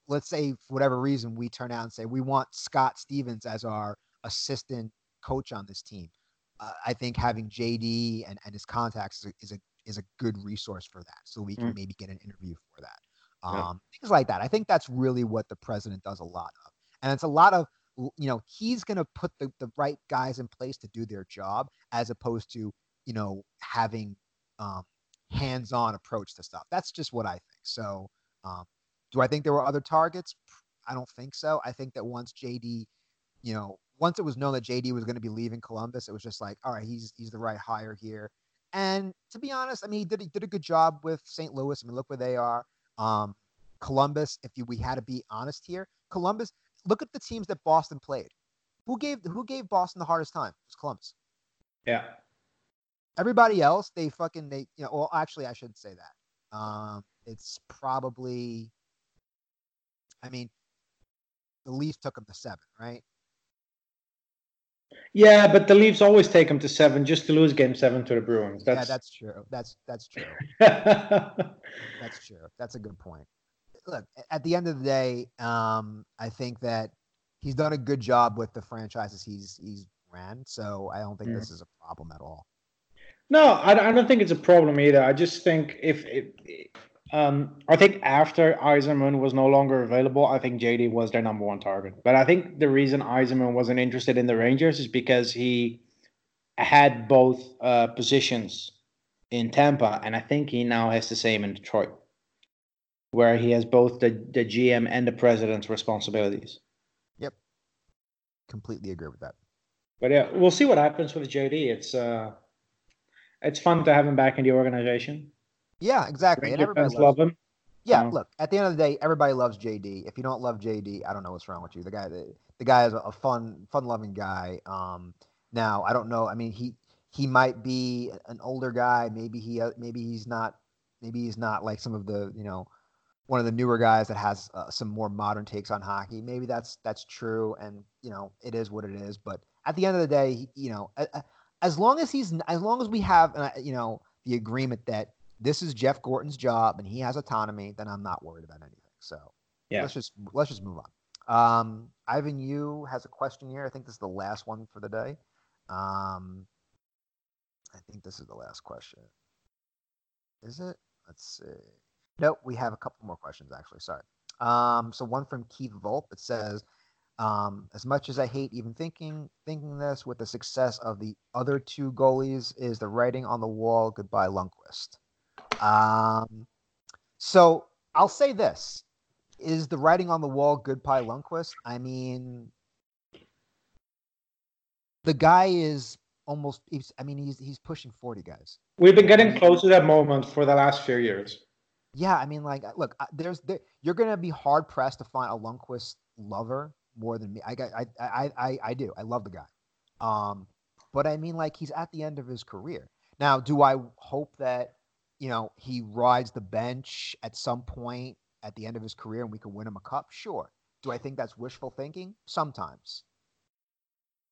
let's say for whatever reason we turn out and say we want Scott Stevens as our assistant coach on this team, uh, I think having JD and, and his contacts is a, is a is a good resource for that. So we can Mm. maybe get an interview for that. Yeah. Um, Things like that. I think that's really what the president does a lot of, and it's a lot of you know he's going to put the, the right guys in place to do their job as opposed to you know having um, hands-on approach to stuff. That's just what i think. So um, do i think there were other targets? I don't think so. I think that once jd you know once it was known that jd was going to be leaving columbus it was just like all right he's he's the right hire here. And to be honest i mean he did, he did a good job with st louis. I mean look where they are. Um, columbus if you, we had to be honest here columbus look at the teams that boston played. Who gave who gave boston the hardest time? It was columbus. Yeah. Everybody else, they fucking they you know. Well, actually, I shouldn't say that. Um, it's probably. I mean, the Leafs took them to seven, right? Yeah, but the Leafs always take them to seven just to lose game seven to the Bruins. yeah, That's, that's true. That's that's true. that's <laughs> That's true. That's a good point. Look, at the end of the day, um, I think that he's done a good job with the franchises he's he's ran. So I don't think Mm. this is a problem at all. No, I, I don't think it's a problem either. I just think if, if um, I think after Yzerman was no longer available, I think JD was their number one target. But I think the reason Yzerman wasn't interested in the Rangers is because he had both uh, positions in Tampa, and I think he now has the same in Detroit, where he has both the, the GM and the president's responsibilities. Yep, completely agree with that. But yeah, we'll see what happens with JD. It's uh, it's fun to have him back in the organization. Yeah, exactly. And everybody loves love him. Yeah, Um, look, at the end of the day, everybody loves JD. If you don't love JD, I don't know what's wrong with you. The guy, the, the guy is a, fun, fun-loving guy. Um, now I don't know. I mean, he he might be an older guy. Maybe he, uh, maybe he's not. Maybe he's not like some of the, you know, one of the newer guys that has uh, some more modern takes on hockey. Maybe that's that's true, and you know, it is what it is. But at the end of the day, you know, a- as long as he's, as long as we have, uh, you know, the agreement that this is Jeff Gorton's job and he has autonomy, then I'm not worried about anything. So Yeah. let's just let's just move on. Um, Ivan Yu has a question here. I think this is the last one for the day. Um, I think this is the last question. Is it? Let's see. Nope, we have a couple more questions actually. Sorry. Um, so one from Keith Volp. It says, um, as much as I hate even thinking thinking this, with the success of the other two goalies, is the writing on the wall. Goodbye, Lundqvist. Um, so I'll say this: is the writing on the wall goodbye, Lundqvist? I mean, the guy is almost. He's, I mean, he's he's pushing forty guys. We've been getting close to that moment for the last few years. Yeah, I mean, like, look, there's there, you're gonna be hard pressed to find a Lundqvist lover more than me. I got, I, I, I, I do. I love the guy. Um, but I mean, like, he's at the end of his career now. Do I hope that you know he rides the bench at some point at the end of his career and we can win him a cup? Sure. Do I think that's wishful thinking? Sometimes.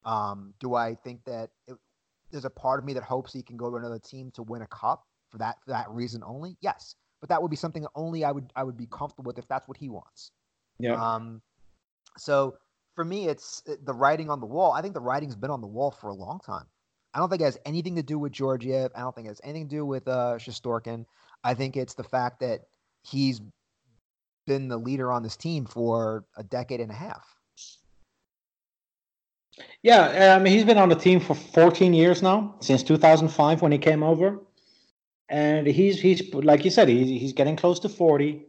Um, do I think that it, there's a part of me that hopes he can go to another team to win a cup for that for that reason only? Yes but that would be something that only I would I would be comfortable with if that's what he wants. Yeah. Um, so for me, it's uh, the writing on the wall. I think the writing's been on the wall for a long time. I don't think it has anything to do with Georgiev. I don't think it has anything to do with uh, Shesterkin. I think it's the fact that he's been the leader on this team for a decade and a half. Yeah, I um, mean, he's been on the team for 14 years now, since 2005 when he came over, and he's he's like you said, he's he's getting close to 40.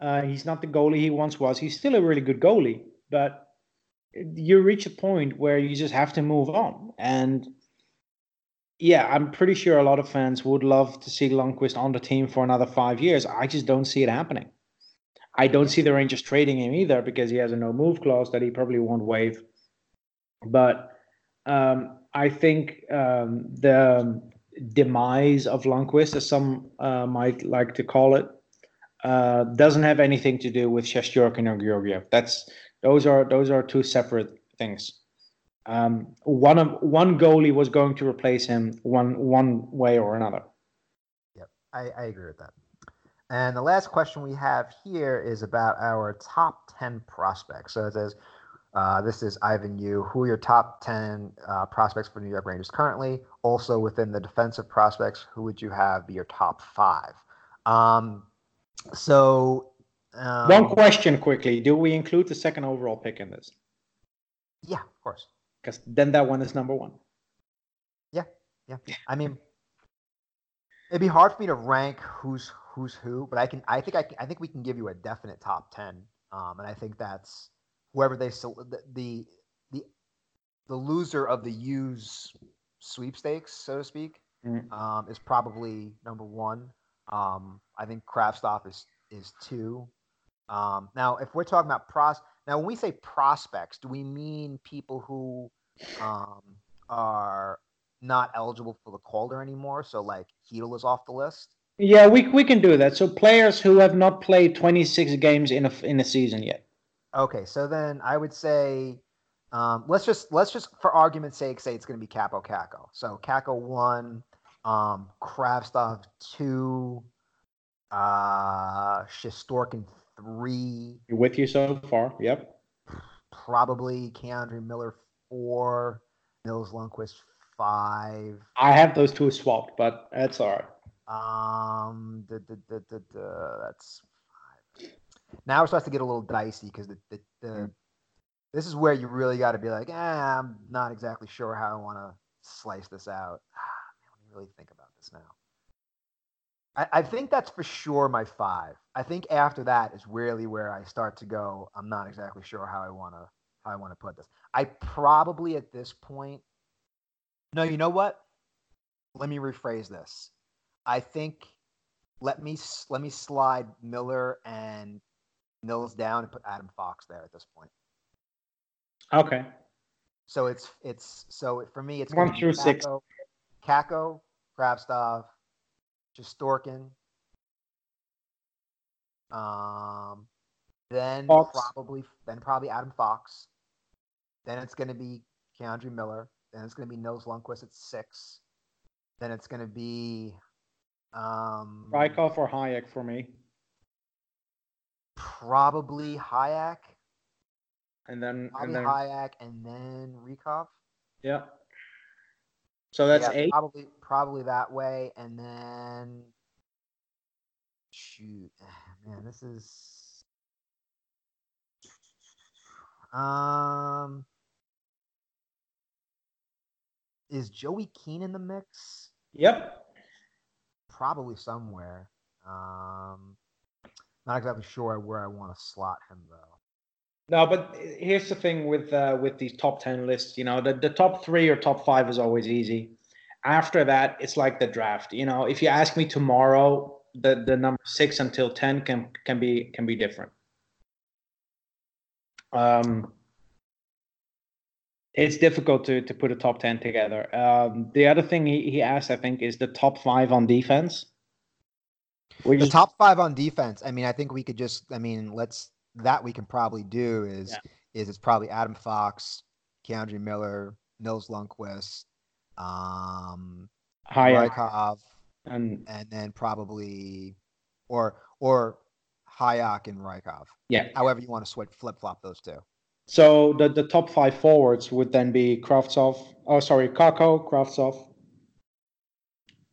Uh, he's not the goalie he once was. He's still a really good goalie, but you reach a point where you just have to move on. And yeah, I'm pretty sure a lot of fans would love to see Lundqvist on the team for another five years. I just don't see it happening. I don't see the Rangers trading him either because he has a no move clause that he probably won't waive. But um, I think um, the demise of Lundqvist, as some uh, might like to call it, uh, doesn't have anything to do with Shesterkin or Georgiev. That's those are those are two separate things. Um, one of one goalie was going to replace him one one way or another. Yep, I, I agree with that. And the last question we have here is about our top ten prospects. So it says, uh, "This is Ivan Yu. Who are your top ten uh, prospects for New York Rangers currently? Also within the defensive prospects, who would you have be your top five? Um, so um, One question quickly: Do we include the second overall pick in this? Yeah, of course. Because then that one is number one. Yeah, yeah. I mean, it'd be hard for me to rank who's who's who, but I can. I think I can, I think we can give you a definite top ten, um, and I think that's whoever they the the the, the loser of the Hughes sweepstakes, so to speak, Mhm. um, is probably number one. Um, I think Kravtsov is is two. Um, now, if we're talking about pros, now when we say prospects, do we mean people who um, are not eligible for the Calder anymore? So like Chytil is off the list. Yeah, we we can do that. So players who have not played 26 games in a in a season yet. Okay, so then I would say um, let's just let's just for argument's sake say it's going to be Kaapo Kakko. So Kakko one, um, Kravtsov two, uh, Shesterkin three, With you so far? Yep. probably K'Andre Miller four, Nils Lundkvist five. I have those two swapped, but that's all right. Um, da, da, da, da, da, that's five. Now it starts to get a little dicey because the, the, the this is where you really got to be like, eh, I'm not exactly sure how I want to slice this out. <sighs> Let me really think about this now. I, I think that's for sure my five. I think after that is really where I start to go. I'm not exactly sure how I want to how I want to put this. I probably at this point. No, you know what? Let me rephrase this. I think let me let me slide Miller and Nils down and put Adam Fox there at this point. Okay. So it's it's so for me it's One through six. Kakko, Kakko, Kravtsov, Shesterkin. Um, then Fox. probably then probably Adam Fox. Then it's gonna be K'Andre Miller. Then it's gonna be Nils Lundkvist at six. Then it's gonna be um Rykov or Hajek for me, probably Hajek, and then probably and then Hajek, and then Rykov. yeah. So that's Yeah, eight. Probably, probably that way, and then shoot, <sighs> man, this is um, is Joey Keane in the mix? Yep. Probably somewhere. Um, not exactly sure where I want to slot him though. No, but here's the thing with uh, with these top ten lists. You know, the, the top three or top five is always easy. After that, it's like the draft. You know, if you ask me tomorrow, the, the number six until ten can can be can be different. Um, it's difficult to to put a top ten together. Um, the other thing he, he asked, I think, is the top five on defense. Which The top five on defense. I mean, I think we could just. I mean, let's that we can probably do is Yeah. is it's probably Adam Fox, K'Andre Miller, Nils Lundkvist, um, Hajek Rykov, and and then probably or or Hajek and Rykov. yeah. However you want to switch flip flop those two. So the, the top five forwards would then be Kravtsov, oh sorry, Kakko, Kravtsov,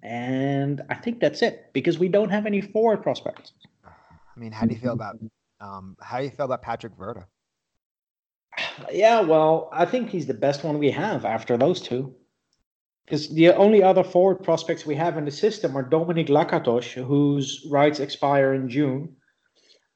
and I think that's it because we don't have any forward prospects. <sighs> I mean, how do you feel about Um, how do you feel about Patrick Verda? Yeah, well, I think he's the best one we have after those two. Because the only other forward prospects we have in the system are Dominic Lakatos, whose rights expire in June,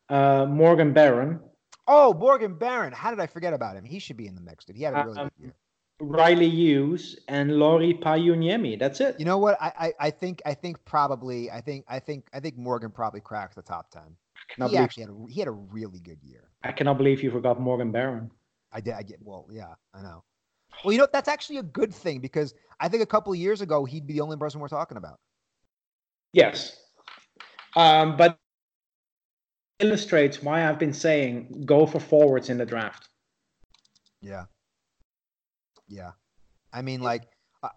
uh, Morgan Barron, Oh, Morgan Barron. How did I forget about him? He should be in the mix, dude. He had a really Um, good year. Riley Hughes, and Lauri Pajuniemi. That's it. You know what? I, I I think I think probably I think I think I think Morgan probably cracks the top ten. I cannot, He believe, actually had a he had a really good year. I cannot believe you forgot Morgan Barron. I did. I get. Well, yeah, I know. Well, you know that's actually a good thing because I think a couple of years ago he'd be the only person we're talking about. Yes. Um, but illustrates why I've been saying go for forwards in the draft. Yeah. Yeah. I mean, like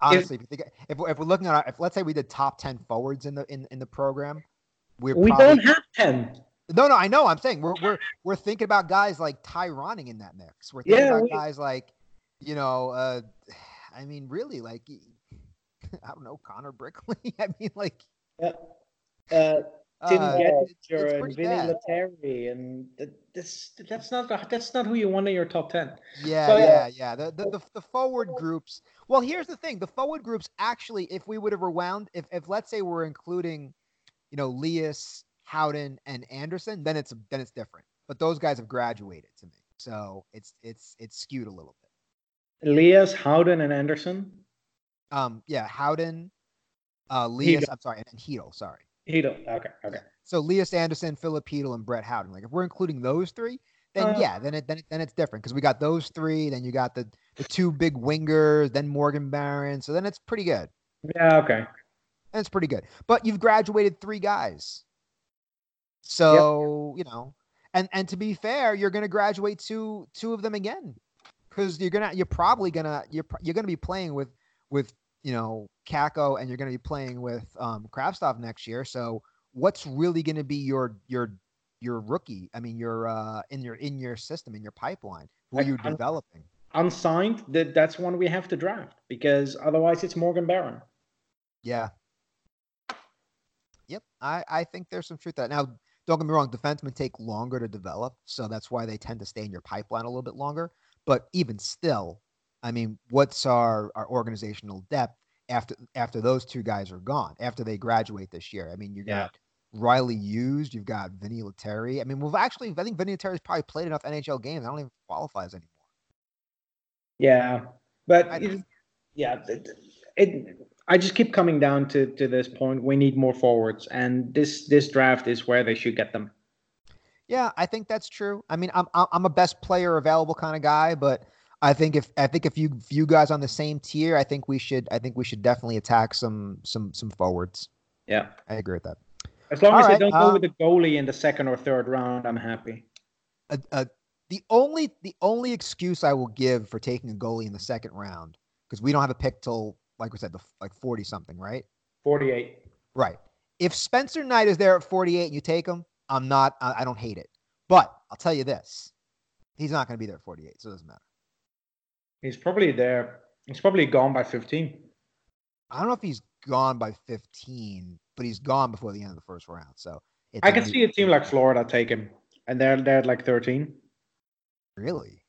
honestly, if, you think if we're, if we're looking at our, if let's say we did top ten forwards in the in, in the program, we're We probably, don't have 10. No, no, I know. I'm saying we're we're we're thinking about guys like Ty Ronning in that mix. We're thinking Yeah, about we- guys like, you know, uh, <sighs> I mean, really, like, <sighs> I don't know, Connor Brickley. <laughs> I mean, like, Yeah. Uh, Tim uh, Gettinger and Vinny bad. And th- this that's not that's not who you want in your top 10. Yeah, So, yeah, yeah. yeah. The, the the the forward groups. Well, here's the thing: the forward groups actually, if we would have rewound, if if let's say we're including, you know, Lias, Howden, and Andersson, then it's then it's different. But those guys have graduated to me, so it's it's it's skewed a little bit. Elias, Howden, and Andersson. Um, yeah, Howden, uh, Lias. Chytil. I'm sorry, and Chytil. Sorry. He don't. Okay, okay. So Lias Anderson, Filip Chytil, and Brett Howden. Like if we're including those three, then Uh, yeah, then it then it, then it's different because we got those three. Then you got the the two big wingers, then Morgan Barron. So then it's pretty good. Yeah, okay. And it's pretty good. But you've graduated three guys. So, you know, and and to be fair, you're going to graduate two two of them again. Cuz you're going to you're probably to you're you're to be playing with with, you know, Kakko and you're going to be playing with um Kravtsov next year. So, what's really going to be your your your rookie? I mean, your uh in your in your system in your pipeline who Like, you're un- developing. Unsigned, that that's one we have to draft because otherwise it's Morgan Barron. Yeah. Yep. I, I think there's some truth to that. Now, don't get me wrong, defensemen take longer to develop, so that's why they tend to stay in your pipeline a little bit longer. But even still, I mean, what's our, our organizational depth after after those two guys are gone, after they graduate this year? I mean, you Yeah. got Riley Hughes, you've got Vinny Lettieri. I mean, we've actually I think Vinny Lettieri's probably played enough NHL games. I don't even qualifies anymore. Yeah, but I- it- yeah, it, it. I just keep coming down to to this point. We need more forwards, and this this draft is where they should get them. Yeah, I think that's true. I mean, I'm I'm a best player available kind of guy, but I think if I think if you view guys on the same tier, I think we should I think we should definitely attack some some some forwards. Yeah, I agree with that. as long All as right, they don't uh, go with the goalie in the second or third round, I'm happy. Uh, uh, the only the only excuse I will give for taking a goalie in the second round because we don't have a pick till like we said the like forty something, right? Forty-eight. Right. If Spencer Knight is there at forty eight and you take him, I'm not. I, I don't hate it. But I'll tell you this: he's not going to be there at forty eight, so it doesn't matter. He's probably there. He's probably gone by fifteen. I don't know if he's gone by 15, but he's gone before the end of the first round. So it's I can see a team like Florida take him, and they're they're at like thirteen. really.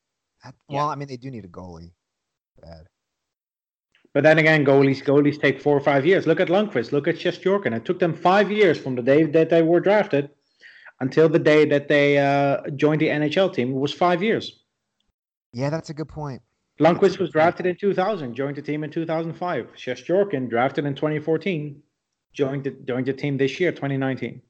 That- Yeah. Well, I mean, they do need a goalie. Bad. But then again, goalies goalies take four or five years. Look at Lundqvist. Look at Shesterkin. It took them five years from the day that they were drafted until the day that they uh, joined the NHL team. It was five years. Yeah, that's a good point. Lundqvist was drafted in 2000, joined the team in 2005. Shesterkin drafted in 2014, joined the, joined the team this year, 2019.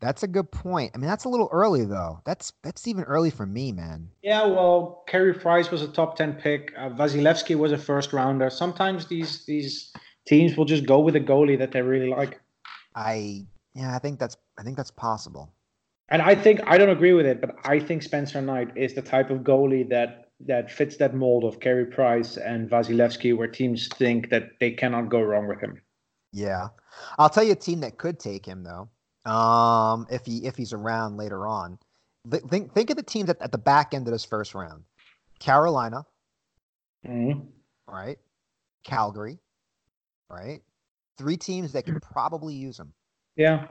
That's a good point. I mean, that's a little early though. That's that's even early for me, man. Yeah, well, Carey Price was a top 10 pick. Uh, Vasilevskiy was a first rounder. Sometimes these these teams will just go with a goalie that they really like. I yeah, I think that's I think that's possible. And I think I don't agree with it, but I think Spencer Knight is the type of goalie that that fits that mold of Carey Price and Vasilevskiy, where teams think that they cannot go wrong with him. Yeah. I'll tell you a team that could take him though. Um, if he if he's around later on. Th- Think think of the teams at, at the back end of this first round. Carolina, Mhm. right? Calgary, right? Three teams that could probably use him. Yeah.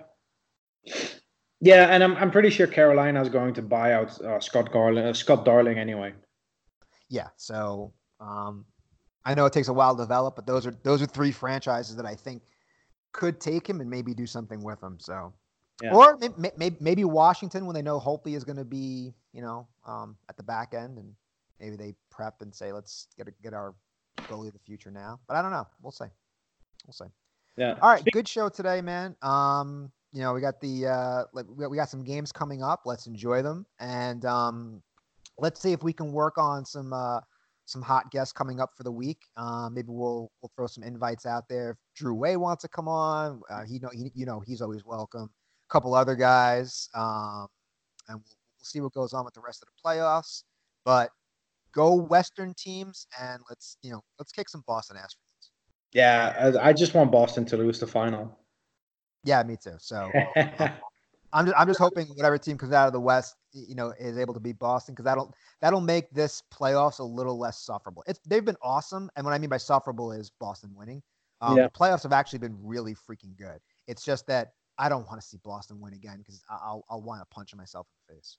Yeah, and I'm I'm pretty sure Carolina is going to buy out uh, Scott Garland, uh, Scott Darling anyway. Yeah. So um, I know it takes a while to develop, but those are those are three franchises that I think could take him and maybe do something with him. So, Yeah. or maybe, maybe Washington when they know Holtby is going to be, you know, um, at the back end, and maybe they prep and say, let's get a, get our goalie of the future now. But I don't know. We'll see. We'll see. Yeah. All right, good show today, man. Um, you know, we got the uh, like we got, we got some games coming up. Let's enjoy them, and um, let's see if we can work on some uh, some hot guests coming up for the week. Um, maybe we'll we'll throw some invites out there. If Drew Way wants to come on, uh, he know he, you know he's always welcome. A couple other guys, um, and we'll, we'll see what goes on with the rest of the playoffs. But go Western teams, and let's you know let's kick some Boston ass. Yeah, I, I just want Boston to lose the final. Yeah, me too. So <laughs> I'm just I'm just hoping whatever team comes out of the West, you know, is able to beat Boston because that'll that'll make this playoffs a little less sufferable. It's they've been awesome, and what I mean by sufferable is Boston winning. Um, Yeah. The playoffs have actually been really freaking good. It's just that I don't want to see Boston win again because I'll I'll want to punch myself in the face.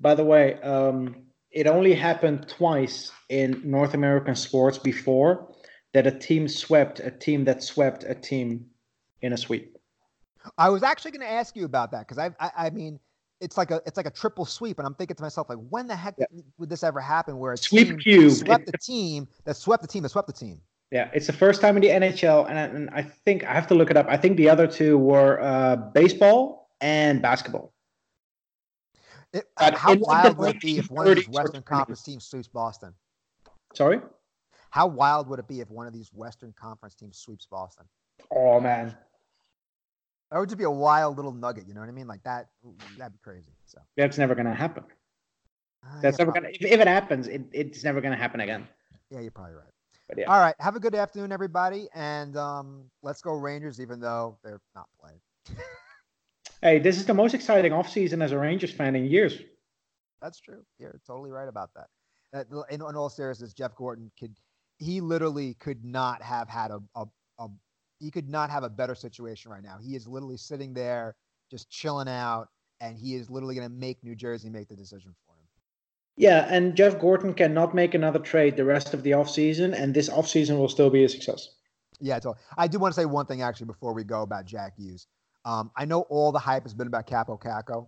By the way, um, it only happened twice in North American sports before that a team swept a team that swept a team in a sweep. I was actually going to ask you about that because I, I I mean it's like a it's like a triple sweep, and I'm thinking to myself like when the heck Yeah. would this ever happen where a Sweep team cube. swept the team that swept the team that swept the team? Yeah, it's the first time in the NHL, and I, and I think I have to look it up. I think the other two were uh, baseball and basketball. It, But how like, wild would it be if one of these Western 20s. Conference teams sweeps Boston? Sorry. How wild would it be if one of these Western Conference teams sweeps Boston? Oh man, That would just be a wild little nugget. You know what I mean? Like that. That'd be crazy. So that's never gonna happen. uh, That's never gonna. If, if it happens, it, it's never gonna happen again. yeah, you're probably right. But yeah. All right. Have a good afternoon, everybody, and um, let's go Rangers, even though they're not playing. <laughs> Hey, this is the most exciting offseason as a Rangers fan in years. That's true. You're totally right about that. Uh, in, in all seriousness, Jeff Gorton could, he literally could not have had a, a, a, he could not have a better situation right now. He is literally sitting there just chilling out, and he is literally going to make New Jersey make the decision for him. Yeah, and Jeff Gorton cannot make another trade the rest of the offseason, and this offseason will still be a success. Yeah, so I do want to say one thing actually before we go about Jack Hughes. Um, I know all the hype has been about Kaapo Kakko,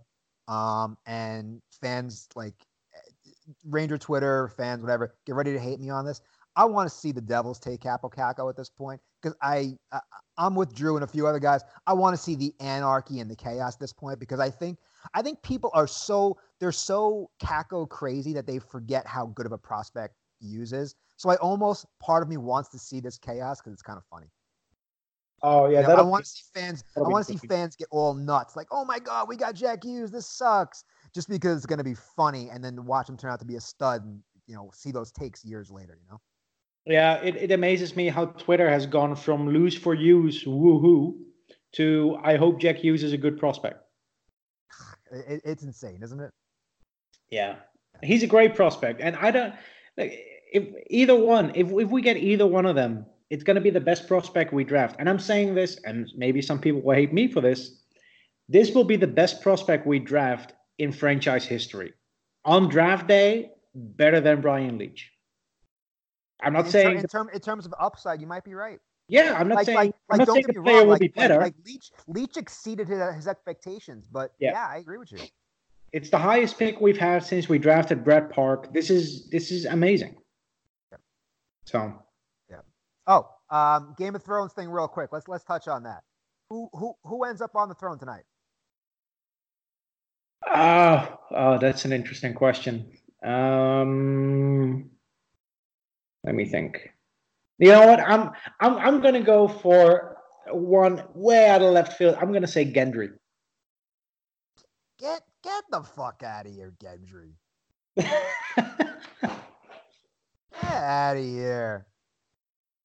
um, and fans like eh, Ranger Twitter fans, whatever, get ready to hate me on this. I want to see the Devils take Kaapo Kakko at this point because I, I I'm with Drew and a few other guys. I want to see the anarchy and the chaos at this point because I think I think people are so they're so Kakko crazy that they forget how good of a prospect Hughes is. So I almost part of me wants to see this chaos because it's kind of funny. Oh yeah, You know, I want to see fans. I want to see fans get all nuts, like, "Oh my god, we got Jack Hughes. This sucks," just because it's going to be funny, and then watch him turn out to be a stud, and you know, see those takes years later. You know, Yeah, it, it amazes me how Twitter has gone from lose for Hughes, woohoo, to I hope Jack Hughes is a good prospect. it, it- it's insane, isn't it? Yeah, he's a great prospect, and I don't like if either one. If if we get either one of them, it's going to be the best prospect we draft. And I'm saying this, and maybe some people will hate me for this. This will be the best prospect we draft in franchise history. On draft day, better than Brian Leetch. I'm not in, ter- saying, in, term, in terms of upside, you might be right. yeah, I'm not Like, saying, like, I'm like not don't saying get the me player wrong. will Like, be better. like Leetch, Leetch exceeded his, his expectations, but Yeah. yeah. I agree with you. It's the highest pick we've had since we drafted Brad Park. This is this is amazing. So yeah. Oh, um, Game of Thrones thing, real quick. Let's let's touch on that. Who who who ends up on the throne tonight? Oh, oh, that's an interesting question. Um, let me think. You know what? I'm I'm I'm gonna go for one way out of left field. I'm gonna say Gendry. Get get the fuck out of here, Gendry. <laughs> Get out of here.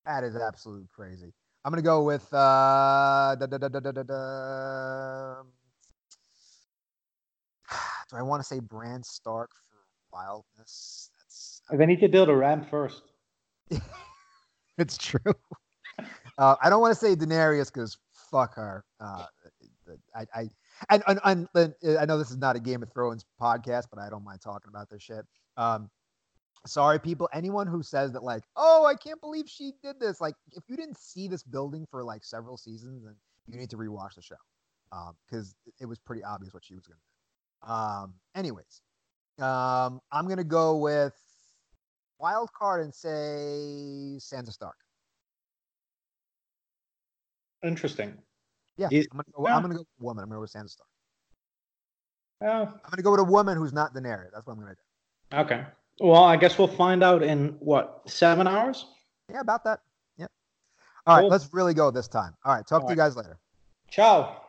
That is absolute crazy. I'm gonna go with uh da, da, da, da, da, da. <sighs> Do I want to say Bran Stark for wildness? That's they need to build a ramp first. <laughs> it's true. Uh, I don't want to say Daenerys because fuck her. Uh, I, I And, and, and, I know this is not a Game of Thrones podcast, but I don't mind talking about this shit. Um, sorry, people. Anyone who says that, like, oh, I can't believe she did this, like, if you didn't see this building for like several seasons, then you need to rewatch the show because um, it was pretty obvious what she was going to do. Um, anyways, um, I'm going to go with wild card and say Sansa Stark. Interesting. Yeah, He's- I'm gonna go. yeah. I'm gonna go with a woman. I'm gonna go with Sansa Stark. Oh, I'm gonna go with a woman who's not Daenerys. That's what I'm gonna do. okay. Well, I guess we'll find out in what seven hours. Yeah, about that. Yep. All right, Cool. let's really go this time. All right, talk to All you guys later. Ciao.